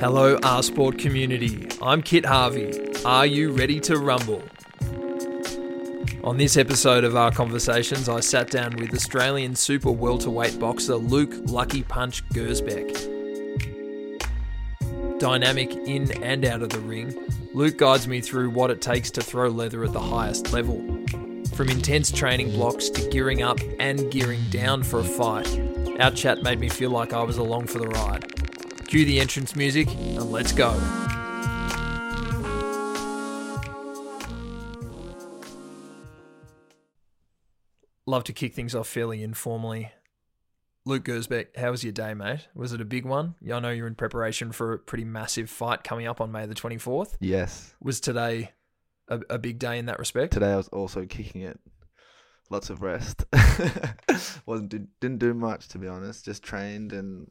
Hello, R Sport community. I'm Kit Harvey. Are you ready to rumble? On this episode of R Conversations, I sat down with Australian super welterweight boxer Luke Lucky Punch Gersbeck. Dynamic in and out of the ring, Luke guides me through what it takes to throw leather at the highest level. From intense training blocks to gearing up and gearing down for a fight, our chat made me feel like I was along for the ride. Cue the entrance music and let's go. Love to kick things off fairly informally. Luke Gersbeck, how was your day, mate? Was it a big one? I know you're in preparation for a pretty massive fight coming up on May the 24th. Yes. Was today a, a big day in that respect? Today I was also kicking it. Lots of rest. Wasn't didn't do much to be honest. Just trained and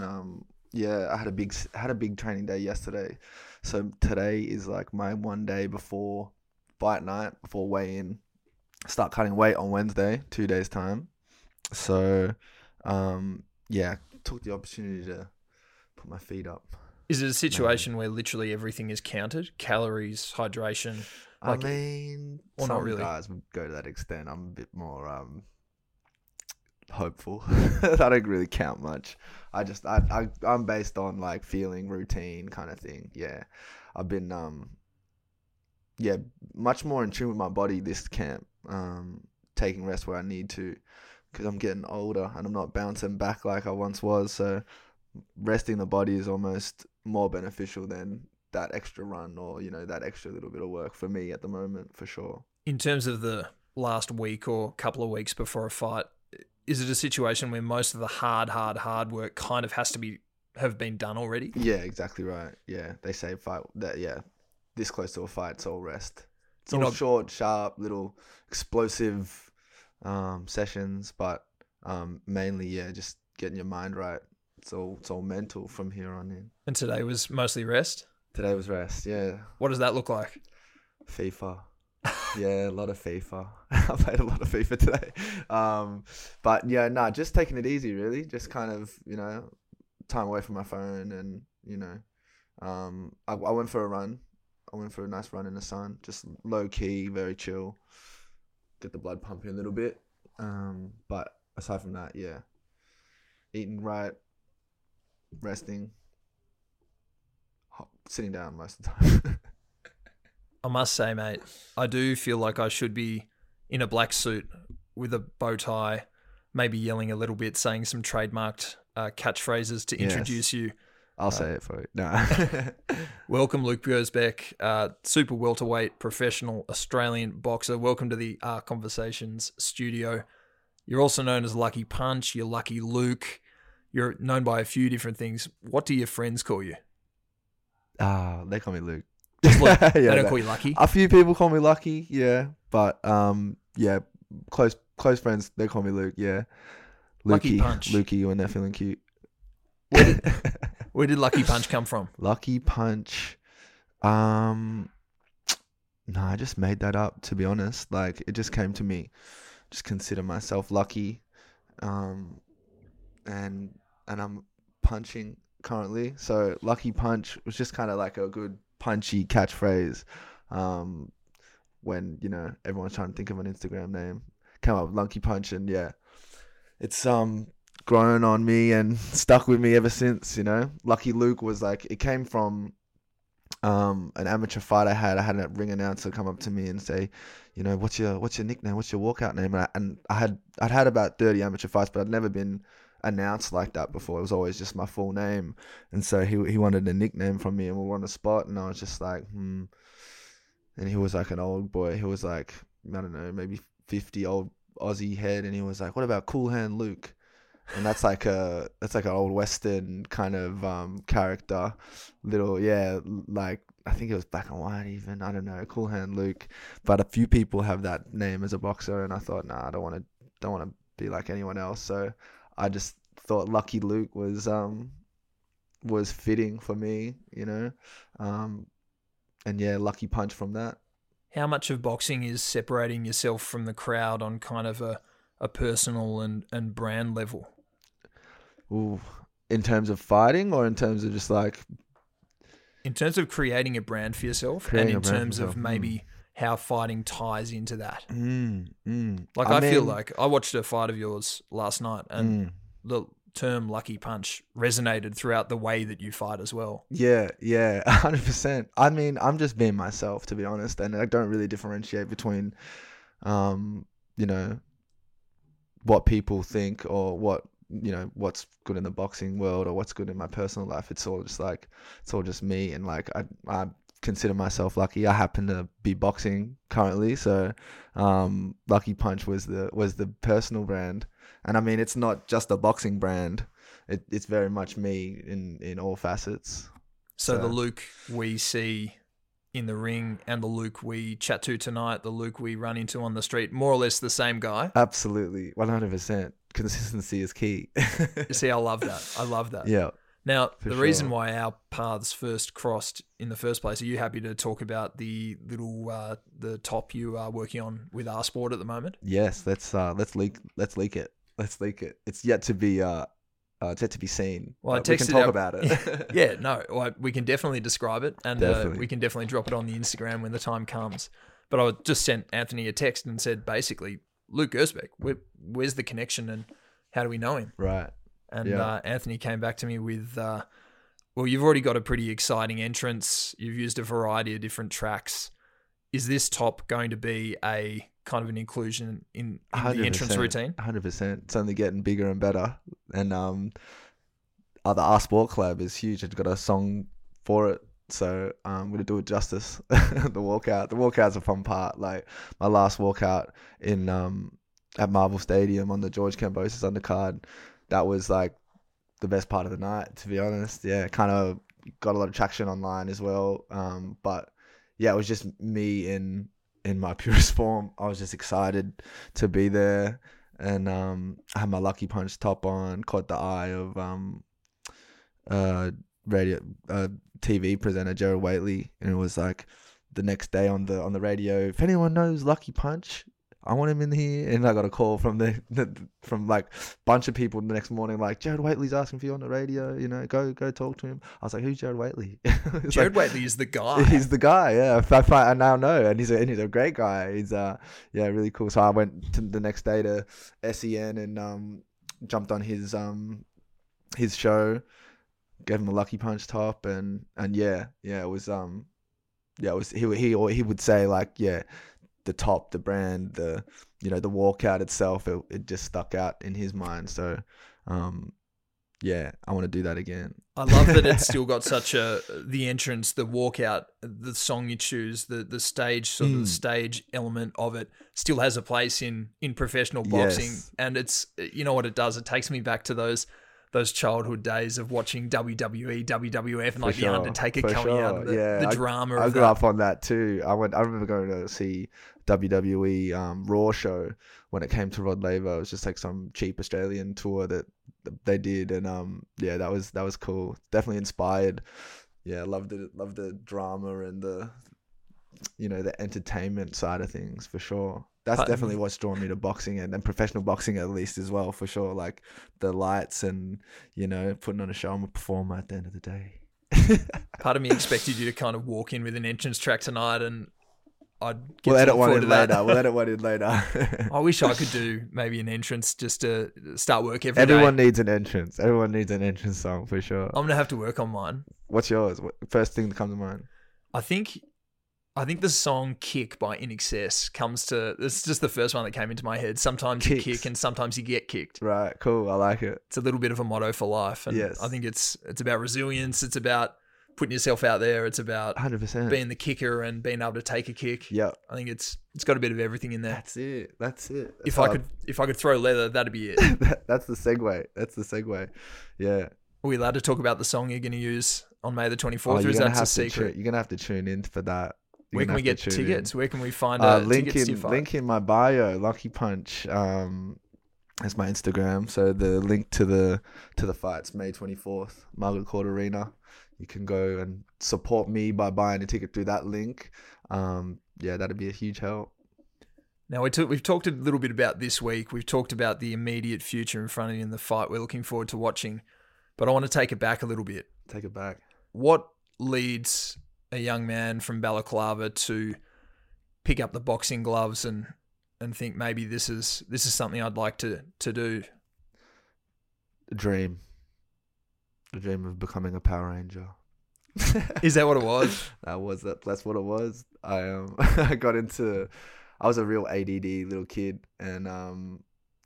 um, yeah, I had a big had a big training day yesterday. So today is like my one day before fight night, before weigh in. Start cutting weight on Wednesday, two days time. So um, yeah, took the opportunity to put my feet up. Is it a situation where literally everything is counted? Calories, hydration? Like- I mean, some not really? guys would go to that extent. I'm a bit more um, hopeful. I don't really count much. I just I, I I'm based on like feeling routine kind of thing. Yeah, I've been um yeah much more in tune with my body this camp. Um, taking rest where I need to because I'm getting older and I'm not bouncing back like I once was. So resting the body is almost more beneficial than that extra run or you know that extra little bit of work for me at the moment for sure. In terms of the last week or couple of weeks before a fight, is it a situation where most of the hard, hard, hard work kind of has to be have been done already? Yeah, exactly right. Yeah, they say fight that. Yeah, this close to a fight, it's all rest. It's You're all not- short, sharp, little explosive um, sessions, but um, mainly yeah, just getting your mind right. It's all it's all mental from here on in. And today was mostly rest. Today was rest. Yeah, What does that look like? FIFA. Yeah, a lot of FIFA. I played a lot of FIFA today. Um, but yeah, nah, just taking it easy, really. Just kind of, you know, time away from my phone and, you know, um, I, I went for a run. I went for a nice run in the sun, just low key, very chill. Get the blood pumping a little bit. Um, but aside from that, yeah, eating right, resting, sitting down most of the time. I must say, mate, I do feel like I should be in a black suit with a bow tie, maybe yelling a little bit, saying some trademarked uh, catchphrases to Yes. introduce you. I'll say it for you. Nah. Welcome, Luke Gersbeck, uh, super welterweight professional Australian boxer. Welcome to the R Conversations studio. You're also known as Lucky Punch. You're Lucky Luke. You're known by a few different things. What do your friends call you? Ah, they call me Luke. Luke. yeah, they don't that- call you Lucky. A few people call me Lucky, yeah, but um, yeah, close close friends they call me Luke, yeah. Lucky Punch. Lukey when they're feeling cute. Where did, where did Lucky Punch come from? Lucky Punch, um, no, I just made that up to be honest. Like it just came to me. Just consider myself lucky, um, and and I'm punching currently. So Lucky Punch was just kind of like a good punchy catchphrase. Um, when you know everyone's trying to think of an Instagram name, come up Lucky Punch, and yeah, it's um grown on me and stuck with me ever since. You know, Lucky Luke was like it came from um an amateur fight I had. I had a ring announcer come up to me and say, you know, what's your what's your nickname? What's your walkout name? And I, and I had I'd had about thirty amateur fights, but I'd never been announced like that before. It was always just my full name, and so he he wanted a nickname from me, and we were on the spot, and I was just like, hmm. And he was like an old boy. He was like I don't know, maybe fifty old Aussie head, and he was like, "What about Cool Hand Luke?" And that's like a that's like an old western kind of um, character, little yeah, like I think it was black and white even. I don't know, Cool Hand Luke. But a few people have that name as a boxer, and I thought, nah, I don't want to don't want to be like anyone else. So I just thought Lucky Luke was um was fitting for me, you know. Um, and yeah, Lucky Punch from that. How much of boxing is separating yourself from the crowd on kind of a, a personal and, and brand level? Ooh, in terms of fighting or in terms of just like in terms of creating a brand for yourself, and in terms of myself, mm. maybe how fighting ties into that. Mm, mm. Like I, feel mean, like I watched a fight of yours last night, and mm. the term "lucky punch" resonated throughout the way that you fight as well. Yeah, yeah, hundred percent. I mean, I'm just being myself to be honest, and I don't really differentiate between, um, you know, what people think or what you know what's good in the boxing world or what's good in my personal life. It's all just like it's all just me, and like I I consider myself lucky. I happen to be boxing currently, so um, Lucky Punch was the was the personal brand, and I mean it's not just a boxing brand. It, it's very much me in in all facets. So the Luke we see in the ring and the Luke we chat to tonight, the Luke we run into on the street, more or less the same guy. Absolutely, one hundred percent. Consistency is key. You see, I love that. I love that. yeah, Now, For the reason why our paths first crossed in the first place, are you happy to talk about the little uh, the top you are working on with R Sport at the moment? yes. Let's uh, let's leak let's leak it. Let's leak it. It's yet to be uh, uh it's yet to be seen. Well, I but we can talk out- about it. yeah, no, well, we can definitely describe it, and uh, we can definitely drop it on the Instagram when the time comes. But I just sent Anthony a text and said basically, Luke Gersbeck, where, where's the connection and how do we know him? right. And Yeah. uh, Anthony came back to me with, uh, well, you've already got a pretty exciting entrance. You've used a variety of different tracks. Is this top going to be a kind of an inclusion in, in the entrance routine? Hundred percent. It's only getting bigger and better. And um, uh, the R Sport Club is huge. It's got a song for it. So um, I'm gonna do it justice. the walkout. The walkout's a fun part. Like my last walkout in um at Marvel Stadium on the George Kambosos undercard. That was like the best part of the night, to be honest. Yeah, kind of got a lot of traction online as well. Um, but yeah, it was just me in in my purest form. I was just excited to be there, and um, I had my lucky punch top on. Caught the eye of um, uh, radio uh, TV presenter Gerard Whateley, and it was like the next day on the on the radio. If anyone knows Lucky Punch, I want him in here. And I got a call from the, the from like bunch of people the next morning, like Gerard Whateley's asking for you on the radio. You know, go go talk to him. I was like, who's Jared Waitley? Gerard like, Whateley is the guy. He's the guy, yeah. I, I, now know, and he's a and he's a great guy. He's uh yeah, really cool. So I went to the next day to SEN and um jumped on his um his show, gave him a lucky punch top, and and yeah, yeah, it was um yeah, it was he he he would say like yeah, the top, the brand, the you know the walkout itself, it it just stuck out in his mind. So um yeah, I want to do that again. I love that it's still got such a the entrance, the walkout, the song you choose, the the stage sort of the Mm. stage element of it still has a place in in professional boxing, Yes. and it's you know what it does. It takes me back to those those childhood days of watching WWE, WWF, and like For the Undertaker coming out, sure, and the, yeah. the drama I of grew that. up on that too. I went. I remember going to see WWE um, Raw show when it came to Rod Laver. It was just like some cheap Australian tour that they did, and um, yeah, that was that was cool. Definitely inspired. Yeah, loved it. Loved the drama and the, you know, the entertainment side of things for sure. That's But- definitely what's drawn me to boxing and, and professional boxing at least as well for sure. Like the lights and you know putting on a show. I'm a performer at the end of the day. Part of me expected you to kind of walk in with an entrance track tonight, and I'd get We'll edit one in later. We'll edit one in later. I wish I could do maybe an entrance just to start work every day. Everyone needs an entrance. Everyone needs an entrance song for sure. I'm gonna have to work on mine. What's yours? First thing that comes to mind. I think I think the song Kick by INXS comes to it's just the first one that came into my head. Sometimes you kick and sometimes you get kicked. Right, cool. I like it. It's a little bit of a motto for life. And Yes. I think it's it's about resilience, it's about putting yourself out there, it's about 100%. being the kicker and being able to take a kick. Yeah, I think it's it's got a bit of everything in there. That's it. That's it. if That's I how- could if I could throw leather, that'd be it. that- that's the segue. That's the segue. Yeah. Are we allowed to talk about the song you're gonna use on May the twenty Oh, fourth, or is that a secret? you're gonna have to tune in for that. Where can we get tune in. tickets? Where can we find Uh, uh, link tickets in link in my bio, Lucky Punch. Um, that's my Instagram. So the link to the to the fights May twenty fourth, Margaret Court Arena. You can go and support me by buying a ticket through that link. Um, yeah, that'd be a huge help. Now we took, we've talked a little bit about this week. We've talked about the immediate future in front of you in the fight. We're looking forward to watching, but I want to take it back a little bit. Take it back. What leads a young man from Balaclava to pick up the boxing gloves and and think maybe this is this is something I'd like to to do? A dream. A dream of becoming a Power Ranger. Is that what it was? that was that. That's what it was. I um I got into. I was a real ADD little kid, and um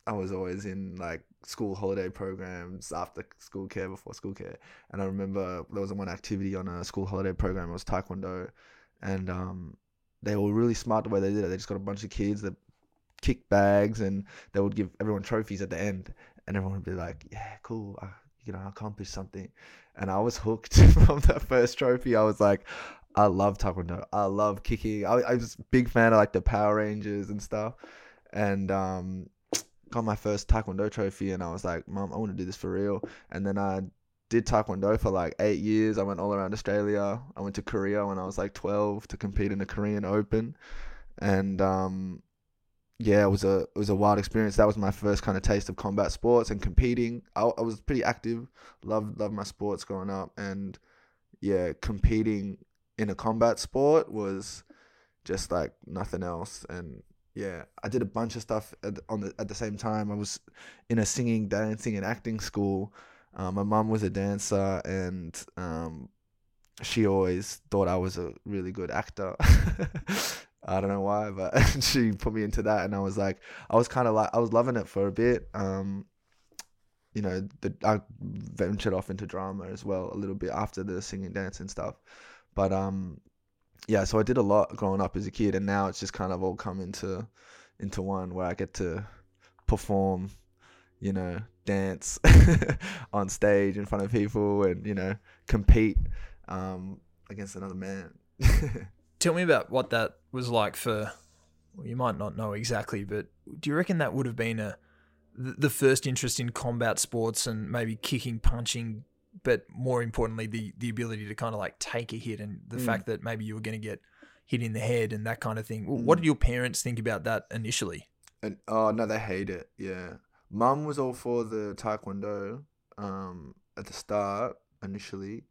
I was always in like school holiday programs after school care, before school care. And I remember there was one activity on a school holiday program. It was Taekwondo, and um they were really smart the way they did it. They just got a bunch of kids that kicked bags, and they would give everyone trophies at the end, and everyone would be like, "Yeah, cool." I, you know, I accomplished something and I was hooked from that first trophy. I was like, I love taekwondo. I love kicking. I, I was a big fan of like the Power Rangers and stuff, and um, got my first taekwondo trophy, and I was like, Mom, I want to do this for real. And then I did taekwondo for like eight years. I went all around Australia. I went to Korea when I was like twelve to compete in the Korean Open, and um, yeah, it was a it was a wild experience. That was my first kind of taste of combat sports and competing. I, I was pretty active, loved loved my sports growing up, and yeah, competing in a combat sport was just like nothing else. And yeah, I did a bunch of stuff at, on the at the same time. I was in a singing, dancing, and acting school. Um, my mom was a dancer, and um, she always thought I was a really good actor. I don't know why, but she put me into that, and I was like, I was kind of like, I was loving it for a bit. Um, you know, the, I ventured off into drama as well a little bit after the singing, dancing stuff, but um, yeah. So I did a lot growing up as a kid, and now it's just kind of all come into into one where I get to perform, you know, dance on stage in front of people, and you know, compete um, against another man. Tell me about what that was like for. Well, you might not know exactly, but do you reckon that would have been a the first interest in combat sports and maybe kicking, punching, but more importantly, the the ability to kind of like take a hit and the mm. fact that maybe you were going to get hit in the head and that kind of thing. Mm. What did your parents think about that initially? And oh no, they hate it. Yeah, mum was all for the taekwondo um, at the start initially,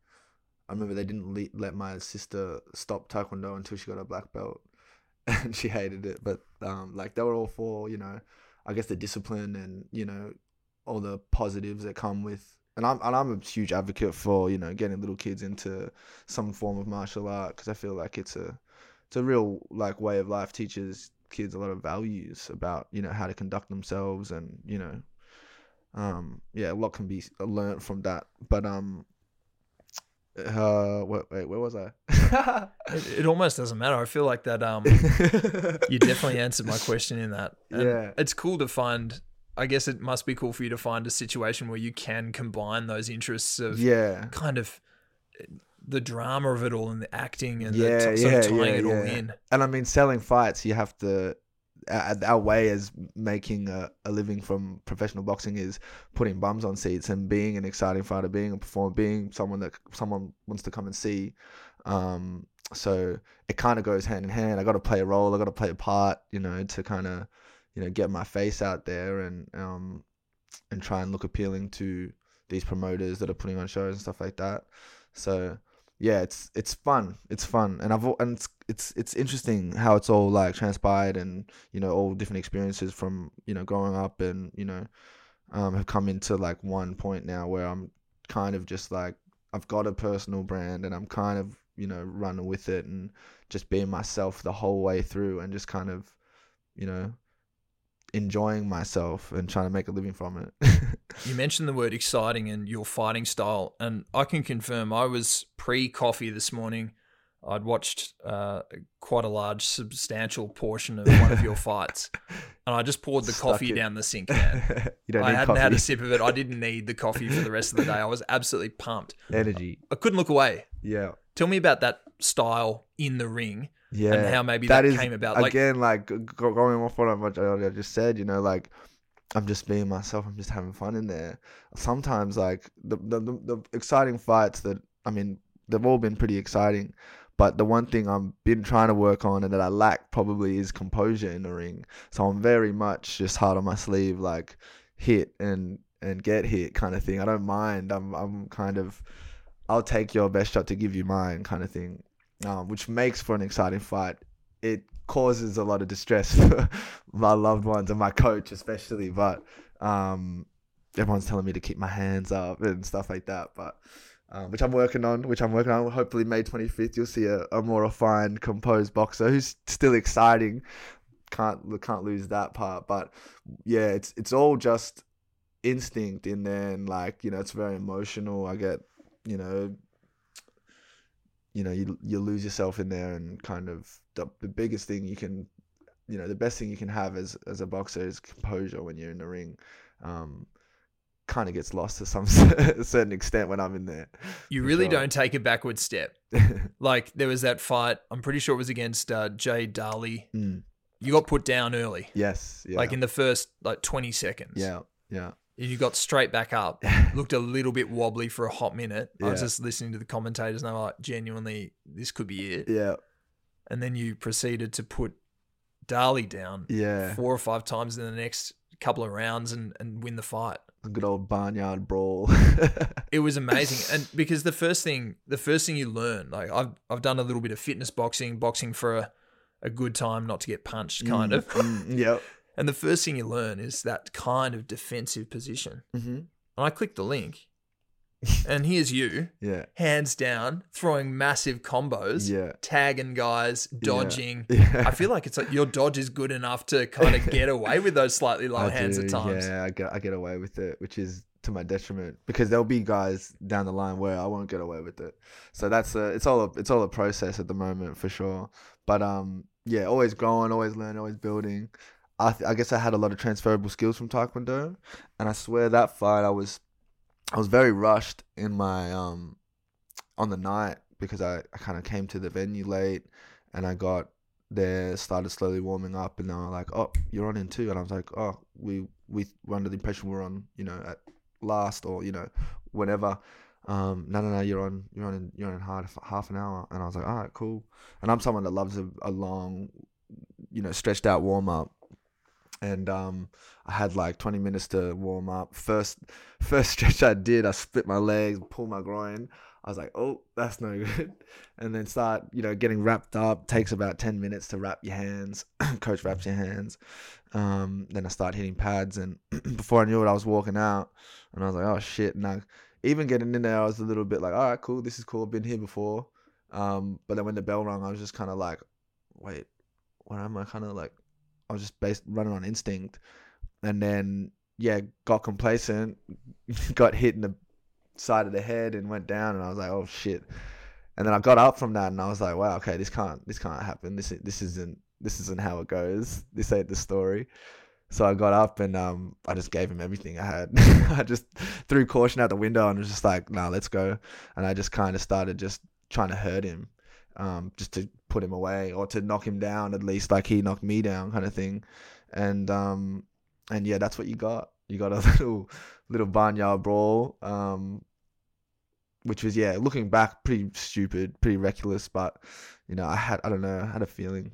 I remember they didn't le- let my sister stop taekwondo until she got a black belt, and she hated it. But um, like they were all for you know, I guess the discipline and you know, all the positives that come with. And I'm and I'm a huge advocate for you know getting little kids into some form of martial art because I feel like it's a it's a real like way of life. Teaches kids a lot of values about you know how to conduct themselves and you know um yeah a lot can be learned from that but um uh, wait, wait, where was I? it, it, almost doesn't matter. I feel like that. Um, you definitely answered my question in that. And yeah, it's cool to find. I guess it must be cool for you to find a situation where you can combine those interests of yeah, kind of the drama of it all and the acting and yeah, the t- yeah, tying yeah, it all in. And I mean, selling fights, you have to our way as making a, a, living from professional boxing is putting bums on seats and being an exciting fighter, being a performer, being someone that someone wants to come and see. Um, so it kind of goes hand in hand. I got to play a role. I got to play a part, you know, to kind of, you know, get my face out there and um, and try and look appealing to these promoters that are putting on shows and stuff like that. So yeah, it's it's fun. It's fun, and I've and it's it's it's interesting how it's all like transpired, and you know all different experiences from you know growing up, and you know um, have come into like one point now where I'm kind of just like I've got a personal brand, and I'm kind of you know running with it and just being myself the whole way through, and just kind of you know enjoying myself and trying to make a living from it. you mentioned the word exciting and your fighting style, and I can confirm I was pre coffee this morning. I'd watched uh, quite a large, substantial portion of one of your fights, and I just poured the Stuck coffee it. down the sink. Man. I hadn't coffee. had a sip of it. I didn't need the coffee for the rest of the day. I was absolutely pumped. Energy. I, I couldn't look away. Yeah. Tell me about that style in the ring yeah, and how maybe that, that is, came about. Like, again, like going off what I just said, you know, like I'm just being myself. I'm just having fun in there. Sometimes, like the the, the, the exciting fights that I mean, they've all been pretty exciting. But the one thing I've been trying to work on and that I lack probably is composure in the ring. So I'm very much just hard on my sleeve, like hit and and get hit kind of thing. I don't mind. I'm I'm kind of I'll take your best shot to give you mine, kind of thing, um, which makes for an exciting fight. It causes a lot of distress for my loved ones and my coach, especially. But um, everyone's telling me to keep my hands up and stuff like that. But um, which I'm working on, which I'm working on. Hopefully, May 25th, you'll see a, a more refined, composed boxer who's still exciting. Can't can't lose that part. But yeah, it's it's all just instinct and like you know, it's very emotional. I get you know, you know, you you lose yourself in there, and kind of the the biggest thing you can, you know, the best thing you can have as as a boxer is composure when you're in the ring. Um, kind of gets lost to some certain extent when I'm in there. You really sure. don't take a backward step. Like there was that fight. I'm pretty sure it was against uh, Jay Darley. Mm, You got put down early, yes. Yeah. like in the first like 20 seconds. yeah. Yeah. And you got straight back up. Looked a little bit wobbly for a hot minute. I was just listening to the commentators, and they were like, "Genuinely, this could be it." Yeah. And then you proceeded to put Darley down Yeah. four or five times in the next couple of rounds and, and win the fight. A good old barnyard brawl. It was amazing, and because the first thing, the first thing you learn, like I've I've done a little bit of fitness boxing, boxing for a, a good time, not to get punched, kind Mm, of. mm, yep. And the first thing you learn is that kind of defensive position. hmm And I click the link, and here's you, Yeah. hands down, throwing massive combos, Yeah. tagging guys, dodging. Yeah. I feel like it's like your dodge is good enough to kind of get away with those slightly low I hands do, at times. Yeah, I get I get away with it, which is to my detriment because there'll be guys down the line where I won't get away with it. So that's a it's all a, it's all a process at the moment for sure. But um yeah, always growing, always learning, always building. I th- I guess I had a lot of transferable skills from Taekwondo, and I swear that fight I was I was very rushed in my um on the night because I, I kind of came to the venue late and I got there, started slowly warming up, and they were like, "Oh, you're on in two," and I was like, "Oh, we we were under the impression we're on, you know, at last or you know, whenever." Um, no, no, no, you're on, you're on, in, you're on in half half an hour, and I was like, "All right, cool." And I'm someone that loves a, a long, you know, stretched out warm up, and um, I had like 20 minutes to warm up. First, first stretch I did, I split my legs, pulled my groin. I was like, oh, that's no good. And then start, you know, getting wrapped up. Takes about 10 minutes to wrap your hands. Coach wraps your hands. Um, then I start hitting pads. And before I knew it, I was walking out. And I was like, oh, shit. And I, even getting in there, I was a little bit like, all right, cool. This is cool. I've been here before. Um, but then when the bell rang, I was just kind of like, wait, what am I kind of like? I was just based running on instinct. And then, yeah, got complacent, got hit in the side of the head and went down and I was like, oh shit. And then I got up from that and I was like, wow, okay, this can't this can't happen. This this isn't this isn't how it goes. This ain't the story. So I got up and um I just gave him everything I had. I just threw caution out the window and was just like, nah, let's go. And I just kind of started just trying to hurt him, um, just to put him away or to knock him down at least, like he knocked me down, kind of thing. And um and yeah, that's what you got. You got a little little barnyard brawl, um, which was yeah, looking back, pretty stupid, pretty reckless. But you know, I had I don't know, I had a feeling.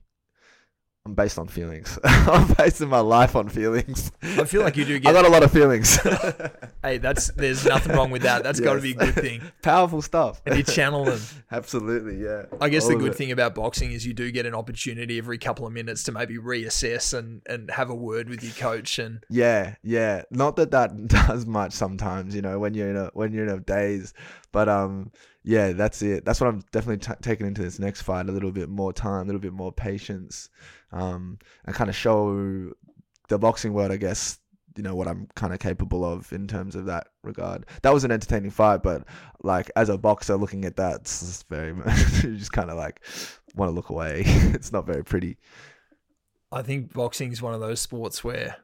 I'm based on feelings. I'm basing my life on feelings. I feel like you do get. I got a lot of feelings. hey, that's there's nothing wrong with that. That's got to be a good thing. Powerful stuff. And you channel them. Absolutely, yeah. I guess All the good it. thing about boxing is you do get an opportunity every couple of minutes to maybe reassess and, and have a word with your coach. And Yeah, yeah. Not that that does much sometimes, you know, when you're in a when you're in a daze, but um, yeah, that's it. That's what I'm definitely t- taking into this next fight. A little bit more time, a little bit more patience, um, and kind of show the boxing world, I guess, you know, what I'm kind of capable of in terms of that regard. That was an entertaining fight, but like as a boxer, looking at that, it's just very you just kind of like want to look away. it's not very pretty. I think boxing is one of those sports where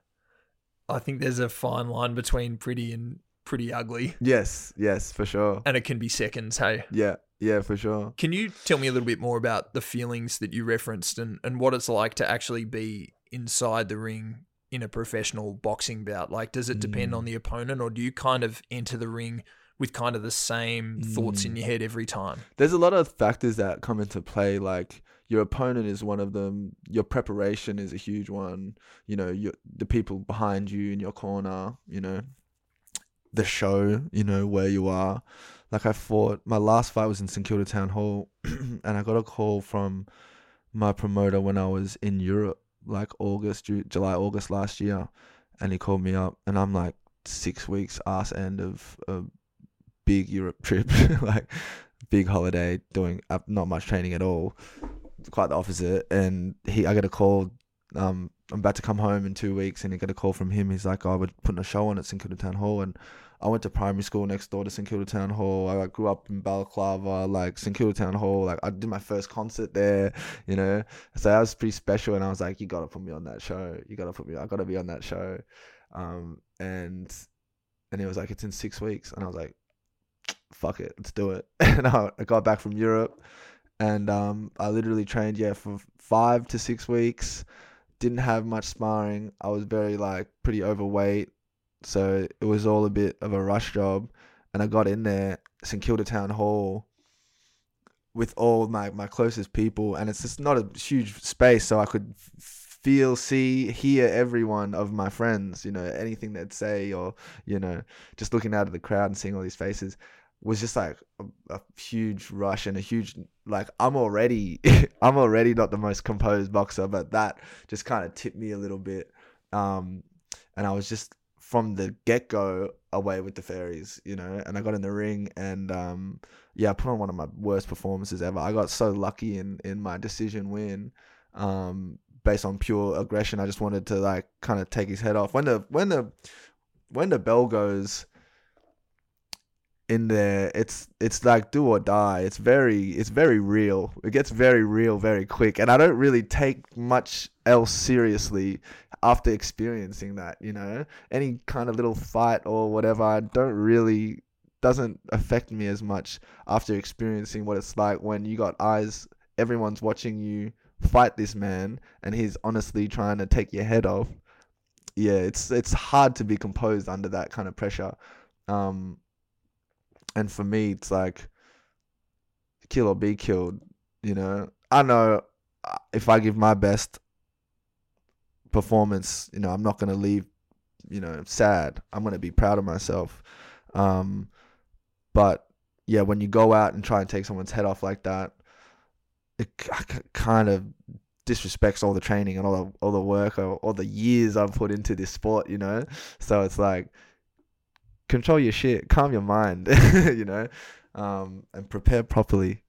I think there's a fine line between pretty and pretty ugly, Yes, yes, for sure. and it can be seconds. Hey, Yeah, yeah, for sure. can you tell me a little bit more about the feelings that you referenced and, and what it's like to actually be inside the ring in a professional boxing bout? Like, does it depend Mm. on the opponent, or do you kind of enter the ring with kind of the same thoughts Mm. in your head every time? there's a lot of factors that come into play like your opponent is one of them your preparation is a huge one you know your, the people behind you in your corner you know the show, you know, where you are. Like I fought my last fight was in St Kilda Town Hall and I got a call from my promoter when I was in Europe, like August, Ju- July, August last year, and he called me up and I'm like six weeks ass end of a big Europe trip, like big holiday, doing uh, not much training at all, quite the opposite. And he, I get a call. Um, I'm about to come home in two weeks, and I get a call from him. He's like, "Oh, we're putting a show on at St Kilda Town Hall," and I went to primary school next door to St Kilda Town Hall. I like, grew up in Balaclava, like St Kilda Town Hall. Like I did my first concert there, you know. So that was pretty special. And I was like, "You gotta put me on that show. You gotta put me. I gotta be on that show." Um, and and he was like, "It's in six weeks," and I was like, "Fuck it, let's do it." and I, I got back from Europe, and um, I literally trained yeah for five to six weeks. Didn't have much sparring. I was very like pretty overweight, so it was all a bit of a rush job. And I got in there, St Kilda Town Hall, with all my my closest people, and it's just not a huge space, so I could feel, see, hear everyone of my friends. You know, anything they'd say, or you know, just looking out of the crowd and seeing all these faces was just like a, a huge rush and a huge like I'm already I'm already not the most composed boxer, but that just kind of tipped me a little bit. Um, and I was just from the get go away with the fairies, you know. And I got in the ring and um, yeah, I put on one of my worst performances ever. I got so lucky in in my decision win. Um, based on pure aggression, I just wanted to like kind of take his head off. When the when the when the bell goes in there it's it's like do or die. It's very it's very real. It gets very real very quick. And i don't really take much else seriously after experiencing that you know? Any kind of little fight or whatever i don't really doesn't affect me as much after experiencing what it's like when you got eyes everyone's watching you fight this man and he's honestly trying to take your head off. Yeah it's it's hard to be composed under that kind of pressure. Um and for me, it's like kill or be killed. You know, I know uh, if I give my best performance, you know, I'm not gonna leave, you know, sad. I'm gonna be proud of myself. Um, but yeah, when you go out and try and take someone's head off like that, it kind of disrespects all the training and all the all the work or all the years I've put into this sport. You know, so it's like control your shit, calm your mind, you know, um, and prepare properly.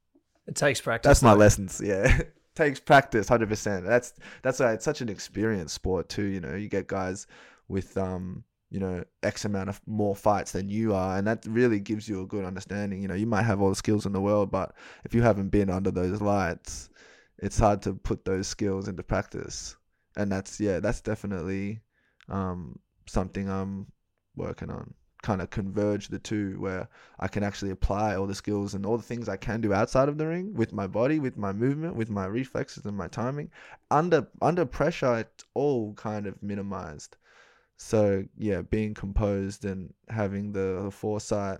It takes practice. That's my though. lessons. Yeah, takes practice, hundred percent. That's that's why it's such an experience sport too. You know, you get guys with um, you know, X amount of more fights than you are, and that really gives you a good understanding. You know, you might have all the skills in the world, but if you haven't been under those lights, it's hard to put those skills into practice. And that's yeah, that's definitely um something I'm working on kind of converge the two where I can actually apply all the skills and all the things I can do outside of the ring with my body, with my movement, with my reflexes and my timing. Under under pressure it's all kind of minimized. So yeah, being composed and having the, the foresight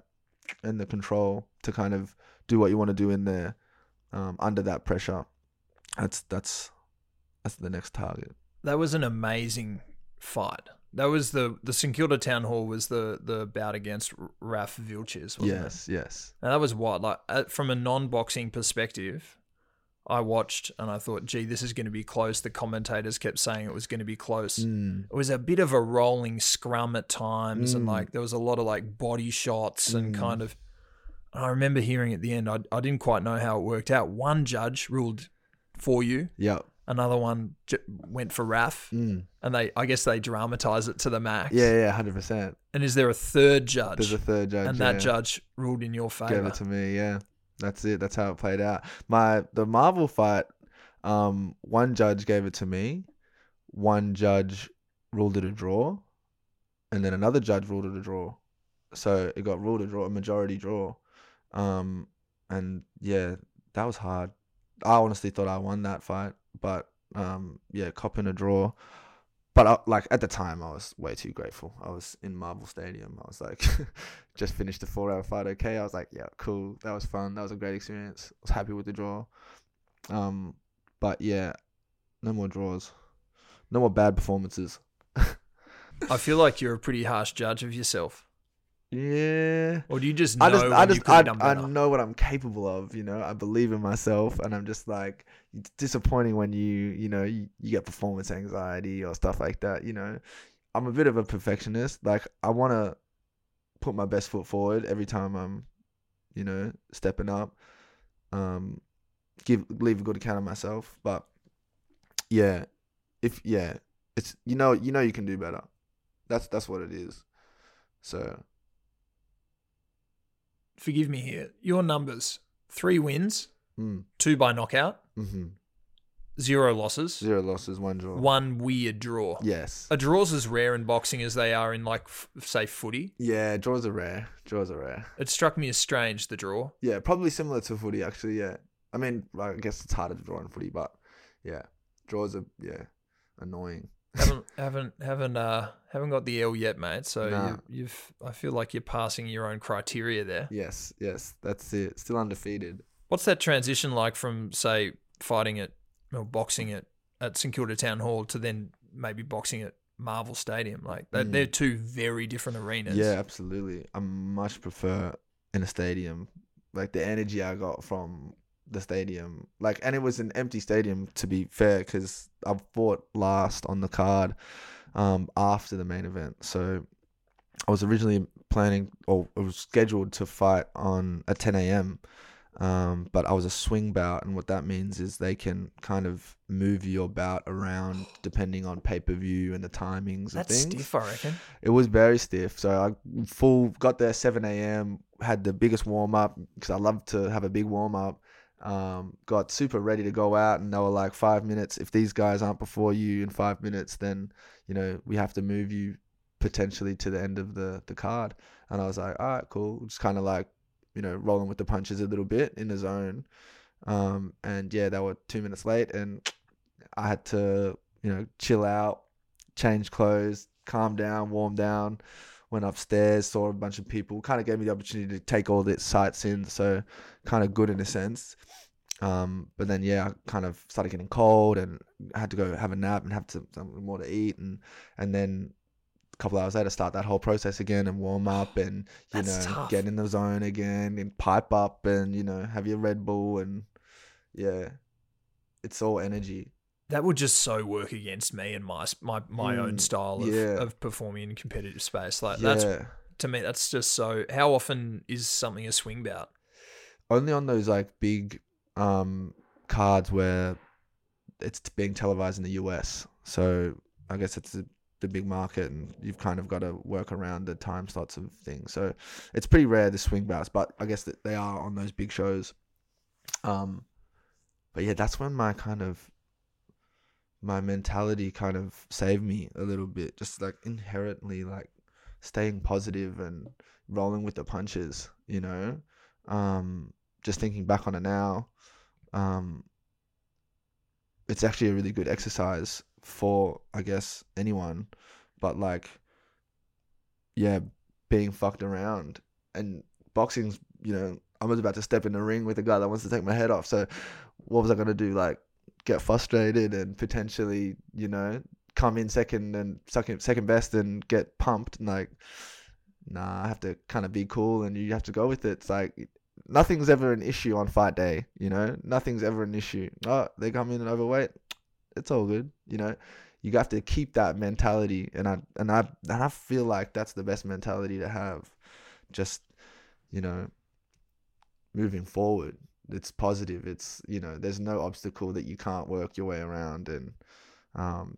and the control to kind of do what you want to do in there um, under that pressure. That's that's that's the next target. That was an amazing fight. That was the the St Kilda Town Hall was the the bout against Raf Vilches. yes, it? yes. And that was what like uh, from a non boxing perspective. I watched and I thought, gee, this is going to be close. The commentators kept saying it was going to be close. Mm. It was a bit of a rolling scrum at times, mm. and like there was a lot of like body shots and mm. kind of. I remember hearing at the end, I, I didn't quite know how it worked out. One judge ruled for you. Yep another one j- went for Raf, mm. and they I guess they dramatize it to the max. Yeah, yeah, hundred percent. And is there a third judge? There's a third judge, and yeah. that judge ruled in your favor. Gave it to me. Yeah, that's it. That's how it played out. My the Marvel fight, um, one judge gave it to me, one judge ruled it a draw, and then another judge ruled it a draw. So it got ruled a draw, a majority draw. Um, and yeah, that was hard. I honestly thought I won that fight but um, yeah, copping a draw. But I, like at the time, I was way too grateful. I was in Marvel Stadium. I was like, just finished the four-hour fight. Okay, I was like, yeah, cool. That was fun. That was a great experience. I was happy with the draw. Um, but yeah, no more draws. No more bad performances. I feel like you're a pretty harsh judge of yourself. Yeah. or do you just know I just, I just, I, I know what I'm capable of. You know, I believe in myself, and I'm just like it's disappointing when you, you know, you, you get performance anxiety or stuff like that. You know, I'm a bit of a perfectionist. Like I want to put my best foot forward every time I'm, you know, stepping up. Um, give leave a good account of myself, but yeah, if yeah, it's you know, you know, you can do better. That's that's what it is. So Forgive me here. Your numbers: three wins, mm, two by knockout, hmm zero losses, zero losses, one draw. one weird draw. Yes. A draws as rare in boxing as they are in like f- say footy? Yeah, draws are rare. Draws are rare. It struck me as strange the draw. Yeah, probably similar to footy actually. Yeah, I mean, I guess it's harder to draw in footy, but yeah, draws are yeah annoying. haven't haven't haven't uh haven't got the L yet, mate. So Nah. you, you've I feel like you're passing your own criteria there. Yes, yes, that's it. Still undefeated. What's that transition like from say fighting at or boxing at at St Kilda Town Hall to then maybe boxing at Marvel Stadium? Like they're, Mm. they're two very different arenas. Yeah, absolutely. I much prefer in a stadium. Like the energy I got from the stadium, like, and it was an empty stadium to be fair, because I fought last on the card, um, after the main event. So I was originally planning, or it was scheduled to fight on at 10 a.m. Um, but I was a swing bout, and what that means is they can kind of move your bout around depending on pay per view and the timings That's of things. stiff, I reckon. It was very stiff. So I full got there 7 a.m. Had the biggest warm up because I love to have a big warm up. Um, got super ready to go out, and they were like five minutes. If these guys aren't before you in five minutes, then you know we have to move you potentially to the end of the the card. And I was like, all right, cool. Just kind of like you know rolling with the punches a little bit in the zone. Um, and yeah, they were two minutes late, and I had to you know chill out, change clothes, calm down, warm down. Went upstairs, saw a bunch of people. Kind of gave me the opportunity to take all the sights in, so kind of good in a sense. Um, but then yeah, I kind of started getting cold, and had to go have a nap and have to, something more to eat, and and then couple hours later start that whole process again and warm up and you That's know tough. get in the zone again and pipe up and you know have your Red Bull and yeah, it's all energy. That would just so work against me and my my, my own Mm, style of, yeah. of performing in competitive space. Like yeah. that's to me, that's just so. How often is something a swing bout? only on those like big um cards where it's being televised in the US. So I guess it's a, the big market, and you've kind of got to work around the time slots of things. So it's pretty rare the swing bouts, but I guess that they are on those big shows. Um, but yeah, that's when my kind of my mentality kind of saved me a little bit. Just like inherently like staying positive and rolling with the punches, you know. Um, just thinking back on it now, um, it's actually a really good exercise for I guess anyone, but like, yeah, being fucked around and boxing's you know I was about to step in the ring with a guy that wants to take my head off. So what was I gonna do? Like get frustrated and potentially you know come in second and second second best and get pumped and like nah I have to kind of be cool and you have to go with it. It's like nothing's ever an issue on fight day, you know? Nothing's ever an issue. Oh, they come in and overweight. It's all good, you know? You have to keep that mentality and I and I and I feel like that's the best mentality to have. Just, you know, moving forward. It's positive. It's, you know, there's no obstacle that you can't work your way around and um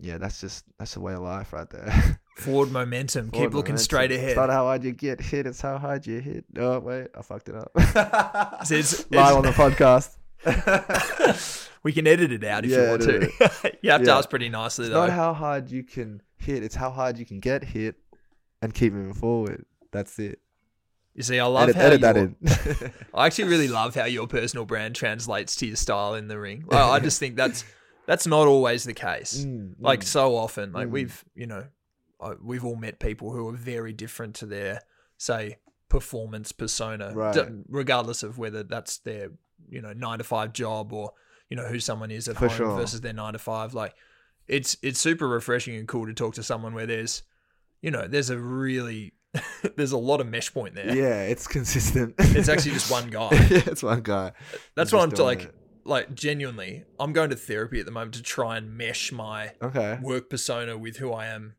yeah, that's just that's the way of life right there. Forward momentum. Forward Keep looking momentum. straight ahead. It's not how hard you get hit, it's how hard you hit. Oh wait, I fucked it up. It's- it's- Live on the podcast. we can edit it out if you want to. you have to Yeah. ask pretty nicely It's though. not how hard you can hit, it's how hard you can get hit and keep moving forward. That's it. you see, I love edit how edit that in. I actually really love how your personal brand translates to your style in the ring. Like, I just think that's that's not always the case. Mm, Like mm. so often, like Mm. we've you know, we've all met people who are very different to their say performance persona, d- regardless of whether that's their you know nine to five job or you know who someone is at For home sure. versus their nine to five. Like it's it's super refreshing and cool to talk to someone where there's you know there's a really There's a lot of mesh point there. Yeah, it's consistent. It's actually just one guy. yeah, it's one guy. That's what I'm t- like. it. Like genuinely, I'm going to therapy at the moment to try and mesh my Okay. work persona with who I am,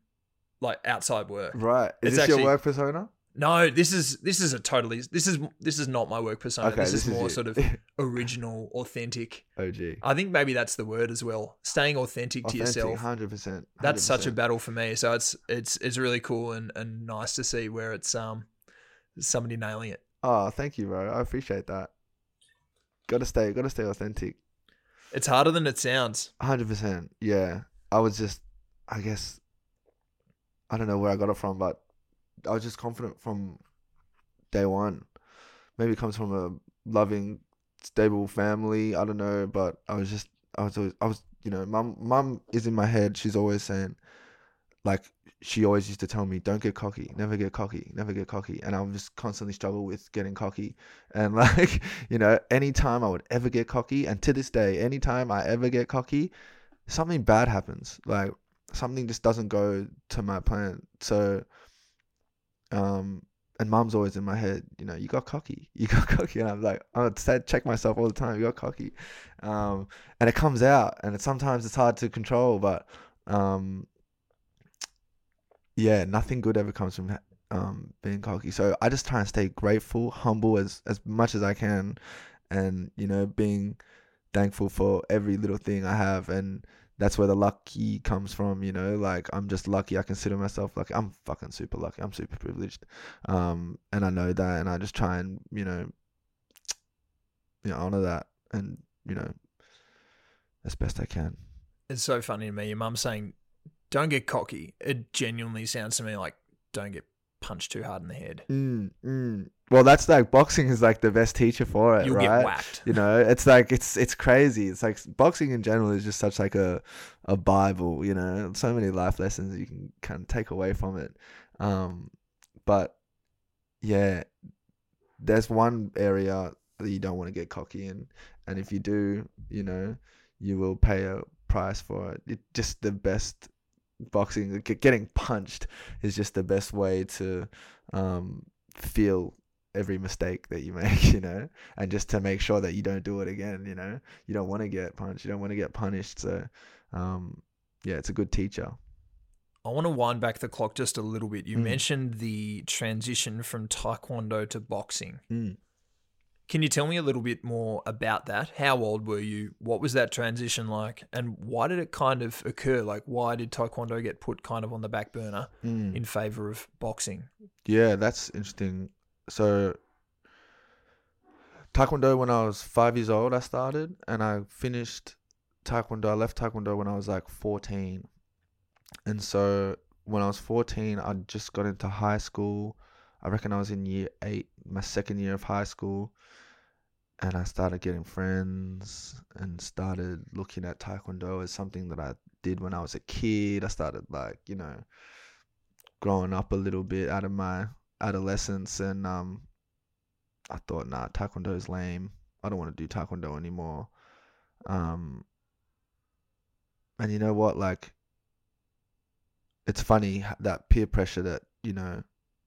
like outside work. Right. Is It's this actually- your work persona? No, this is this is a totally this is this is not my work persona. Okay, this, is more sort of original, authentic. OG. I think maybe that's the word as well. Staying authentic, to yourself. hundred percent. That's such a battle for me. So it's it's it's really cool and, and nice to see where it's um somebody nailing it. Oh, thank you, bro. I appreciate that. Got to stay. Got to stay authentic. It's harder than it sounds. Hundred percent. Yeah. I was just. I guess. I don't know where I got it from, but I was just confident from day one. Maybe it comes from a loving, stable family. I don't know, but I was just. I was always. I was. You know, mum. Mum is in my head. She's always saying, like, she always used to tell me, "Don't get cocky. Never get cocky. Never get cocky." And i'm just constantly struggle with getting cocky. And like, you know, anytime I would ever get cocky, and to this day, anytime I ever get cocky, something bad happens. Like something just doesn't go to my plan. So, um, and mom's always in my head, you know, you got cocky, you got cocky, and I'm like, I check myself all the time, you got cocky, um, and it comes out, and it, sometimes it's hard to control, but um, yeah, nothing good ever comes from um being cocky. So I just try and stay grateful, humble as as much as I can, and you know, being thankful for every little thing I have, and that's where the lucky comes from. You know, like I'm just lucky. I consider myself lucky. I'm fucking super lucky. I'm super privileged, um, and I know that, and I just try and you know, you know, honor that, and you know, as best I can. It's so funny to me. Your mum saying, "Don't get cocky." It genuinely sounds to me like don't get punched too hard in the head. Mm, mm. Well, that's like boxing is like the best teacher for it, You'll right? You know, it's like it's it's crazy. It's like boxing in general is just such like a a bible. You know, so many life lessons you can kind of take away from it. Um, but yeah, there's one area that you don't want to get cocky in, and if you do, you know, you will pay a price for it. It just the best boxing getting punched is just the best way to um feel every mistake that you make you know and just to make sure that you don't do it again you know you don't want to get punched you don't want to get punished so um yeah it's a good teacher I want to wind back the clock just a little bit. You Mm. mentioned the transition from taekwondo to boxing. Mm. Can you tell me a little bit more about that? How old were you? What was that transition like? And why did it kind of occur? Like, why did taekwondo get put kind of on the back burner Mm. in favor of boxing? Yeah, that's interesting. So, Taekwondo when I was five years old, I started, and I finished Taekwondo. I left Taekwondo when I was like 14. And so, when I was 14, I just got into high school. I reckon I was in year eight, my second year of high school. And I started getting friends and started looking at Taekwondo as something that I did when I was a kid. I started, like, you know, growing up a little bit out of my adolescence and um I thought nah taekwondo is lame. I don't want to do taekwondo anymore. Um and you know what like it's funny that peer pressure that you know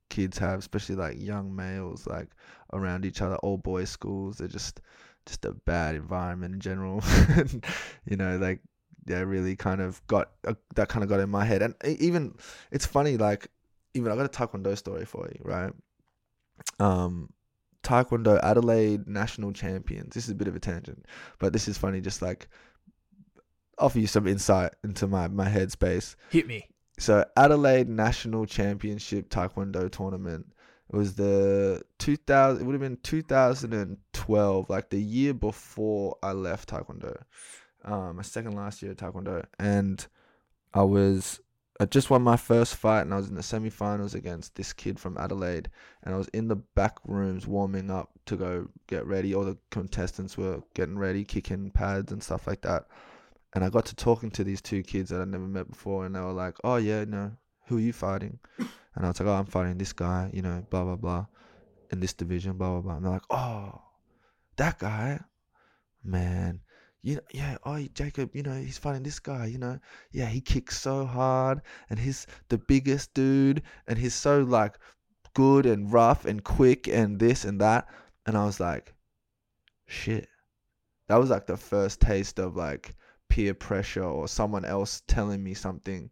kids have especially like young males like around each other all boys schools they're just just a bad environment in general you know like yeah really kind of got uh, that kind of got in my head and even it's funny like even I got a taekwondo story for you, right? Um, taekwondo Adelaide national champions. This is a bit of a tangent, but this is funny. Just like offer you some insight into my my headspace. Hit me. So Adelaide national championship taekwondo tournament. It was the 2000. It would have been 2012, like the year before I left taekwondo. Um, my second last year at taekwondo, and I was I just won my first fight and I was in the semi-finals against this kid from Adelaide and I was in the back rooms warming up to go get ready. All the contestants were getting ready, kicking pads and stuff like that. And I got to talking to these two kids that I'd never met before and they were like, "Oh yeah, no, who are you fighting?" And I was like, "Oh, I'm fighting this guy, you know, blah blah blah, in this division, blah blah blah." And they're like, "Oh, that guy, man." You yeah, oh Jacob, you know, he's fighting this guy, you know. Yeah, he kicks so hard and he's the biggest dude and he's so like good and rough and quick and this and that. And I was like, shit. That was like the first taste of like peer pressure or someone else telling me something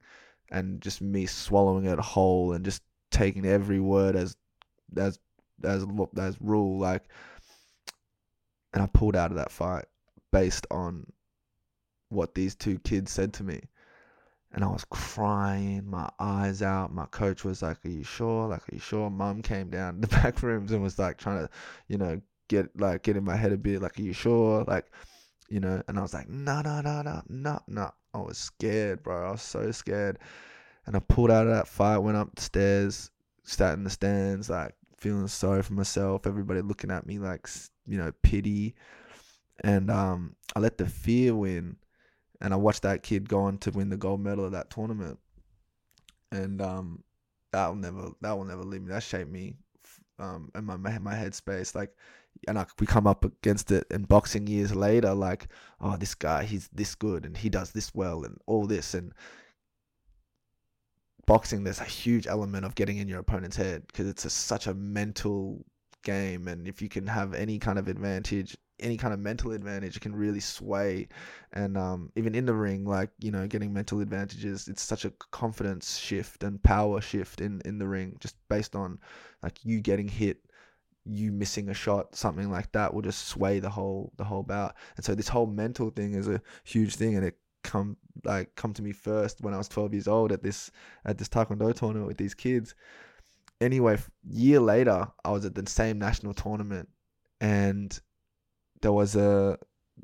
and just me swallowing it whole and just taking every word as as as as rule like and I pulled out of that fight based on what these two kids said to me. And I was crying my eyes out. My coach was like are you sure? Like are you sure? Mum came down the back rooms and was like trying to you know get like get in my head a bit like are you sure? Like you know and I was like no no no no no no I was scared bro. I was so scared. And I pulled out of that fight went upstairs sat in the stands like feeling sorry for myself everybody looking at me like you know pity and um I let the fear win and I watched that kid go on to win the gold medal of that tournament, and um, that will never that will never leave me. That shaped me, um, and my my, my headspace. Like, and I, we come up against it in boxing years later. Like, oh, this guy, he's this good, and he does this well, and all this, and boxing. There's a huge element of getting in your opponent's head because it's a, such a mental game, and if you can have any kind of advantage any kind of mental advantage can really sway. And um, even in the ring like you know getting mental advantages it's such a confidence shift and power shift in in the ring just based on like you getting hit you missing a shot something like that will just sway the whole the whole bout. And so this whole mental thing is a huge thing and it come like come to me first when I was 12 years old at this at this taekwondo tournament with these kids. Anyway year later I was at the same national tournament and there was a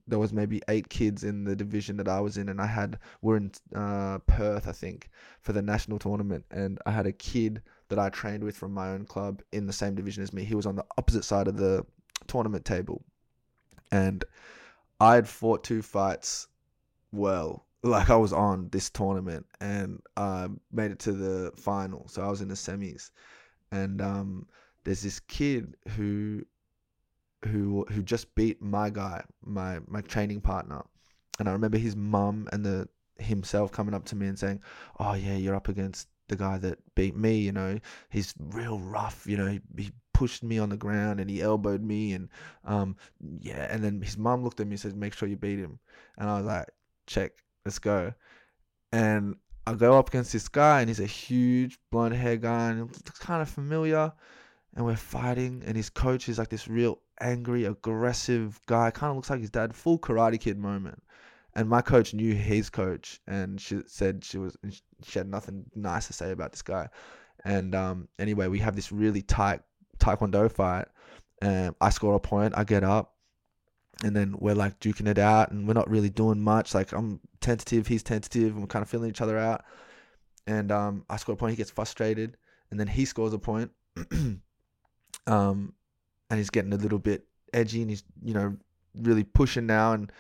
there was maybe eight kids in the division that I was in, and I had we're in uh, Perth, I think, for the national tournament, and I had a kid that I trained with from my own club in the same division as me. He was on the opposite side of the tournament table, and I had fought two fights well. Like I was on this tournament and I made it to the final, so I was in the semis, and um, there's this kid who who who just beat my guy, my my training partner, and I remember his mum and the himself coming up to me and saying, "Oh yeah, you're up against the guy that beat me. You know, he's real rough. You know, he, he pushed me on the ground and he elbowed me and um yeah." And then his mum looked at me and said, "Make sure you beat him." And I was like, "Check, let's go." And I go up against this guy and he's a huge blonde hair guy and it's kind of familiar and we're fighting and his coach is like this real angry aggressive guy kind of looks like his dad full karate kid moment. And my coach knew his coach and she said she was she had nothing nice to say about this guy. And um, anyway we have this really tight taekwondo fight and i score a point i get up and then we're like duking it out and we're not really doing much like i'm tentative he's tentative and we're kind of feeling each other out. And um, i score a point he gets frustrated and then he scores a point um, and he's getting a little bit edgy and he's you know really pushing now and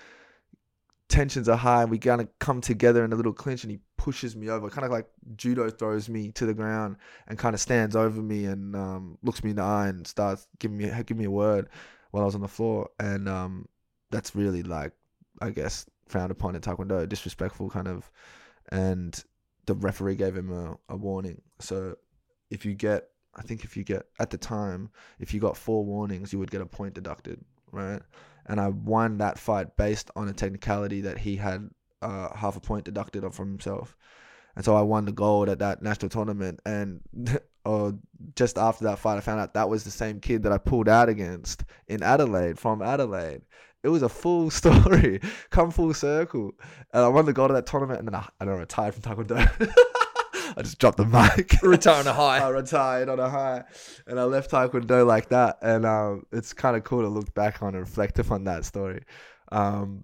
tensions are high and we kind of come together in a little clinch and he pushes me over kind of like judo throws me to the ground and kind of stands over me and um, looks me in the eye and starts giving me giving me a word while I was on the floor. And um, that's really like I guess frowned upon in taekwondo disrespectful kind of and the referee gave him a, a warning. So if you get I think if you get at the time, if you got four warnings, you would get a point deducted, right? And I won that fight based on a technicality that he had uh, half a point deducted from himself, and so I won the gold at that national tournament. And uh, just after that fight, I found out that was the same kid that I pulled out against in Adelaide from Adelaide. It was a full story, come full circle, and I won the gold at that tournament, and then I, I retired from Taekwondo. I just dropped the mic. Retire on a high. I retired on a high, and I left Taekwondo like that. And um, it's kind of cool to look back on and reflect upon that story. Um,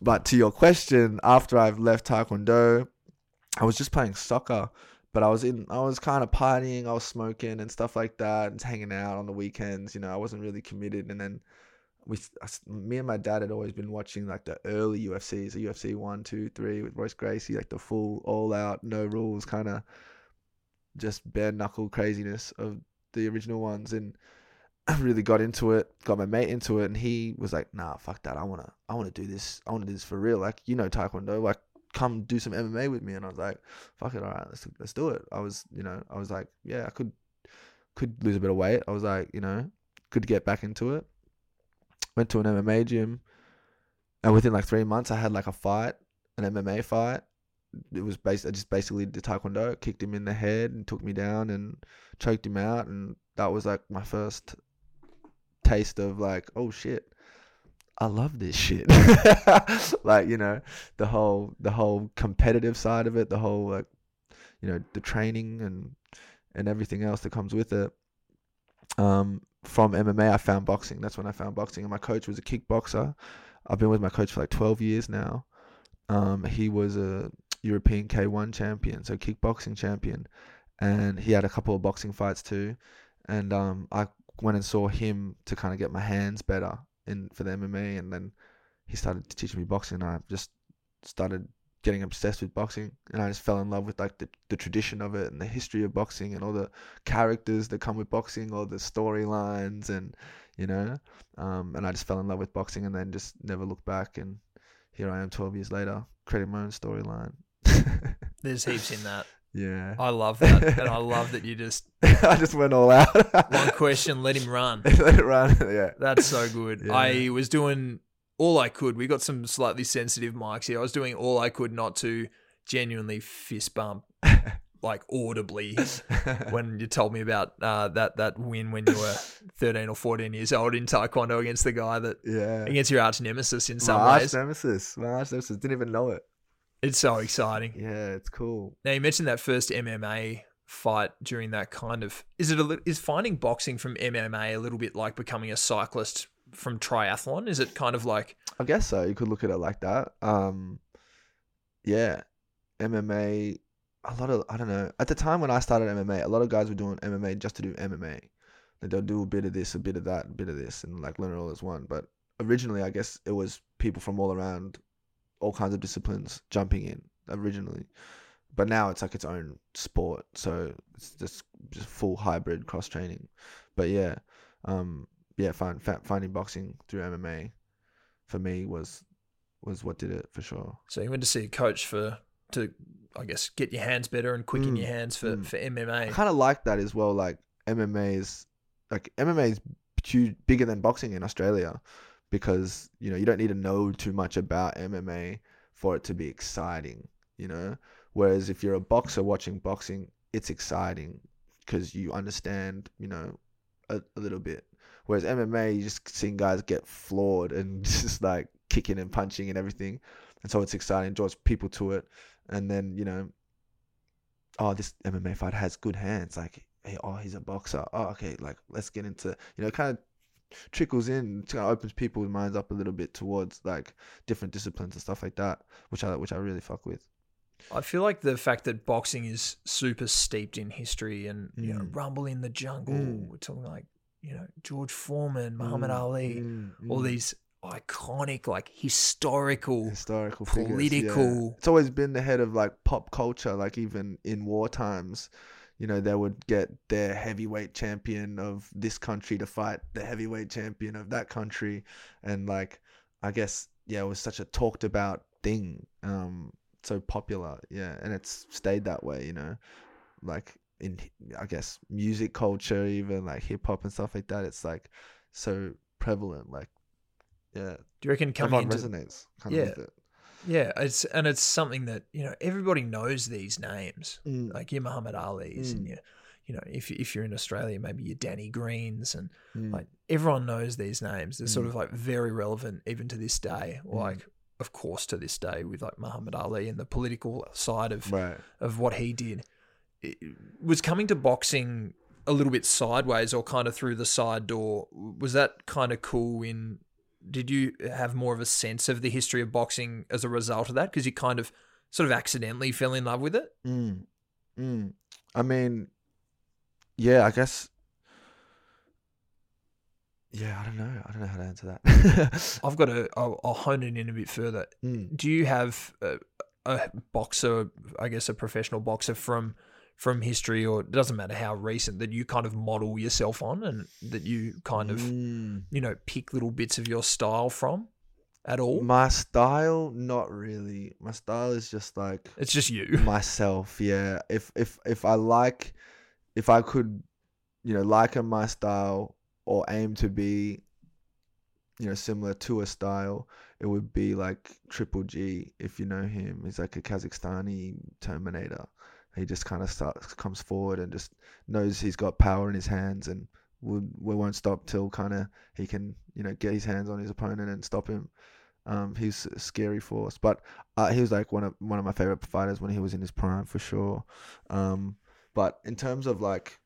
but to your question, after I've left Taekwondo, I was just playing soccer. But I was in, I was kind of partying, I was smoking and stuff like that, and hanging out on the weekends. You know, I wasn't really committed. And then me and my dad had always been watching like the early UFCs, the UFC one, two, three with Royce Gracie, like the full all out, no rules kind of just bare knuckle craziness of the original ones. And I really got into it, got my mate into it, and he was like, "Nah, fuck that. I wanna, I wanna do this. I wanna do this for real. Like, you know, Taekwondo. Like, come do some MMA with me." And I was like, "Fuck it, all right, let's let's do it." I was, you know, I was like, "Yeah, I could." could lose a bit of weight. I was like, you know, could get back into it. Went to an MMA gym, and within like three months, I had like a fight, an MMA fight. It was based. I just basically did taekwondo, kicked him in the head, and took me down and choked him out, and that was like my first taste of like, oh shit, I love this shit. like you know, the whole the whole competitive side of it, the whole like, you know, the training and and everything else that comes with it. Um, from MMA, I found boxing. That's when I found boxing, and my coach was a kickboxer. I've been with my coach for like twelve years now. Um, he was a European K1 champion, so kickboxing champion, and he had a couple of boxing fights too. And um, I went and saw him to kind of get my hands better in for the MMA, and then he started teaching me boxing. And I just started getting obsessed with boxing, and I just fell in love with like the, the tradition of it and the history of boxing and all the characters that come with boxing, all the storylines, and you know, um, and I just fell in love with boxing, and then just never looked back. And here I am, twelve years later, creating my own storyline. There's heaps in that. Yeah. I love that, and I love that you just I just went all out. one question, let him run. Let it run. Yeah. That's so good. Yeah. I was doing all I could. We got some slightly sensitive mics here. I was doing all I could not to genuinely fist bump, like audibly, when you told me about uh, that that win when you were thirteen or fourteen years old in Taekwondo against the guy that yeah. against your arch nemesis in some my arch nemesis. My arch nemesis. Didn't even know it. It's so exciting. Yeah, it's cool. Now you mentioned that first MMA fight during that kind of is it a, is finding boxing from MMA a little bit like becoming a cyclist from triathlon? Is it kind of like I guess so. You could look at it like that. Um, yeah, MMA. A lot of I don't know. At the time when I started MMA, a lot of guys were doing MMA just to do MMA. Like they'll do a bit of this, a bit of that, a bit of this, and like learn it all as one. But originally, I guess it was people from all around, all kinds of disciplines jumping in originally. But now it's like its own sport, so it's just just full hybrid cross training. But yeah, um, yeah, find, finding boxing through MMA for me was was what did it for sure. so you went to see a coach for to I guess get your hands better and quicken Mm, your hands for mm. for MMA. I kind of like that as well. Like MMA is like MMA is huge, bigger than boxing in Australia because you know you don't need to know too much about MMA for it to be exciting. You know, whereas if you're a boxer watching boxing, it's exciting because you understand. You know, a, a little bit. Whereas MMA, you just seeing guys get floored and just like kicking and punching and everything, and so it's exciting, draws people to it, and then you know oh, this MMA fighter has good hands. Like, hey, oh, he's a boxer. Oh, okay, like let's get into, you know, kind of trickles in, kind of opens people's minds up a little bit towards like different disciplines and stuff like that, which I which I really fuck with. I feel like the fact that boxing is super steeped in history and you know Mm. Rumble in the Jungle, Mm. we're talking like you know George Foreman, Muhammad Mm, Ali, mm, all mm. these iconic like historical historical figures, yeah. political- It's always been the head of like pop culture. Like even in war times, you know, they would get their heavyweight champion of this country to fight the heavyweight champion of that country, and like I guess yeah, it was such a talked about thing. Um, so popular, yeah, and it's stayed that way. You know, like in I guess music culture, even like hip hop and stuff like that. It's like so prevalent. Like yeah, Do you reckon coming into resonates kind Yeah. of with it. yeah, it's and it's something that you know everybody knows these names Mm. like your Muhammad Ali's and Mm. your you know if if you're in Australia maybe your Danny Greens and Mm. like everyone knows these names. They're sort Mm. of like very relevant even to this day. Mm. Like of course to this day with like Muhammad Ali and the political side of right. of what he did. Was coming to boxing a little bit sideways or kind of through the side door. Was that kind of cool in did you have more of a sense of the history of boxing as a result of that because you kind of sort of accidentally fell in love with it? Mm. Mm. I mean, yeah, I guess. Yeah, I don't know. I don't know how to answer that. I've got to I'll, I'll hone it in a bit further. Mm. do you have a, a boxer, I guess a professional boxer from from history, or it doesn't matter how recent, that you kind of model yourself on, and that you kind of Mm. you know pick little bits of your style from at all? My style, not really. My style is just like It's just you. myself. Yeah. If if if I like, if I could, you know, liken my style or aim to be, you know, similar to a style, it would be like Triple G, if you know him. He's like a Kazakhstani Terminator. He just kind of starts, comes forward and just knows he's got power in his hands and we, we won't stop till kind of he can, you know, get his hands on his opponent and stop him. Um, he's a scary force, but uh, he was like one of one of my favorite fighters when he was in his prime for sure. Um, but in terms of like,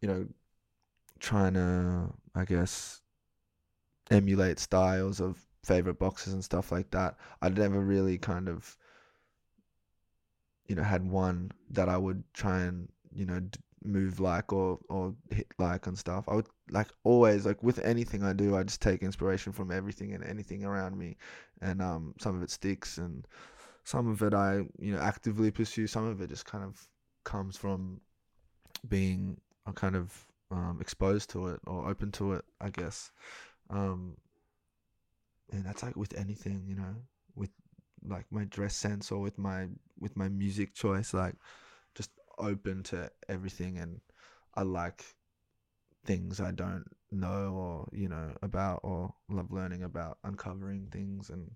you know, trying to, I guess, emulate styles of favorite boxers and stuff like that. I never really kind of, you know, had one that I would try and, you know, move like or or hit like and stuff. I would like always like with anything I do, I just take inspiration from everything and anything around me, and um, some of it sticks and some of it I you know actively pursue. Some of it just kind of comes from being a kind of um, exposed to it or open to it, I guess. Um, and that's like with anything, you know, like my dress sense or with my with my music choice, like just open to everything, and I like things I don't know or you know about or love learning about, uncovering things and.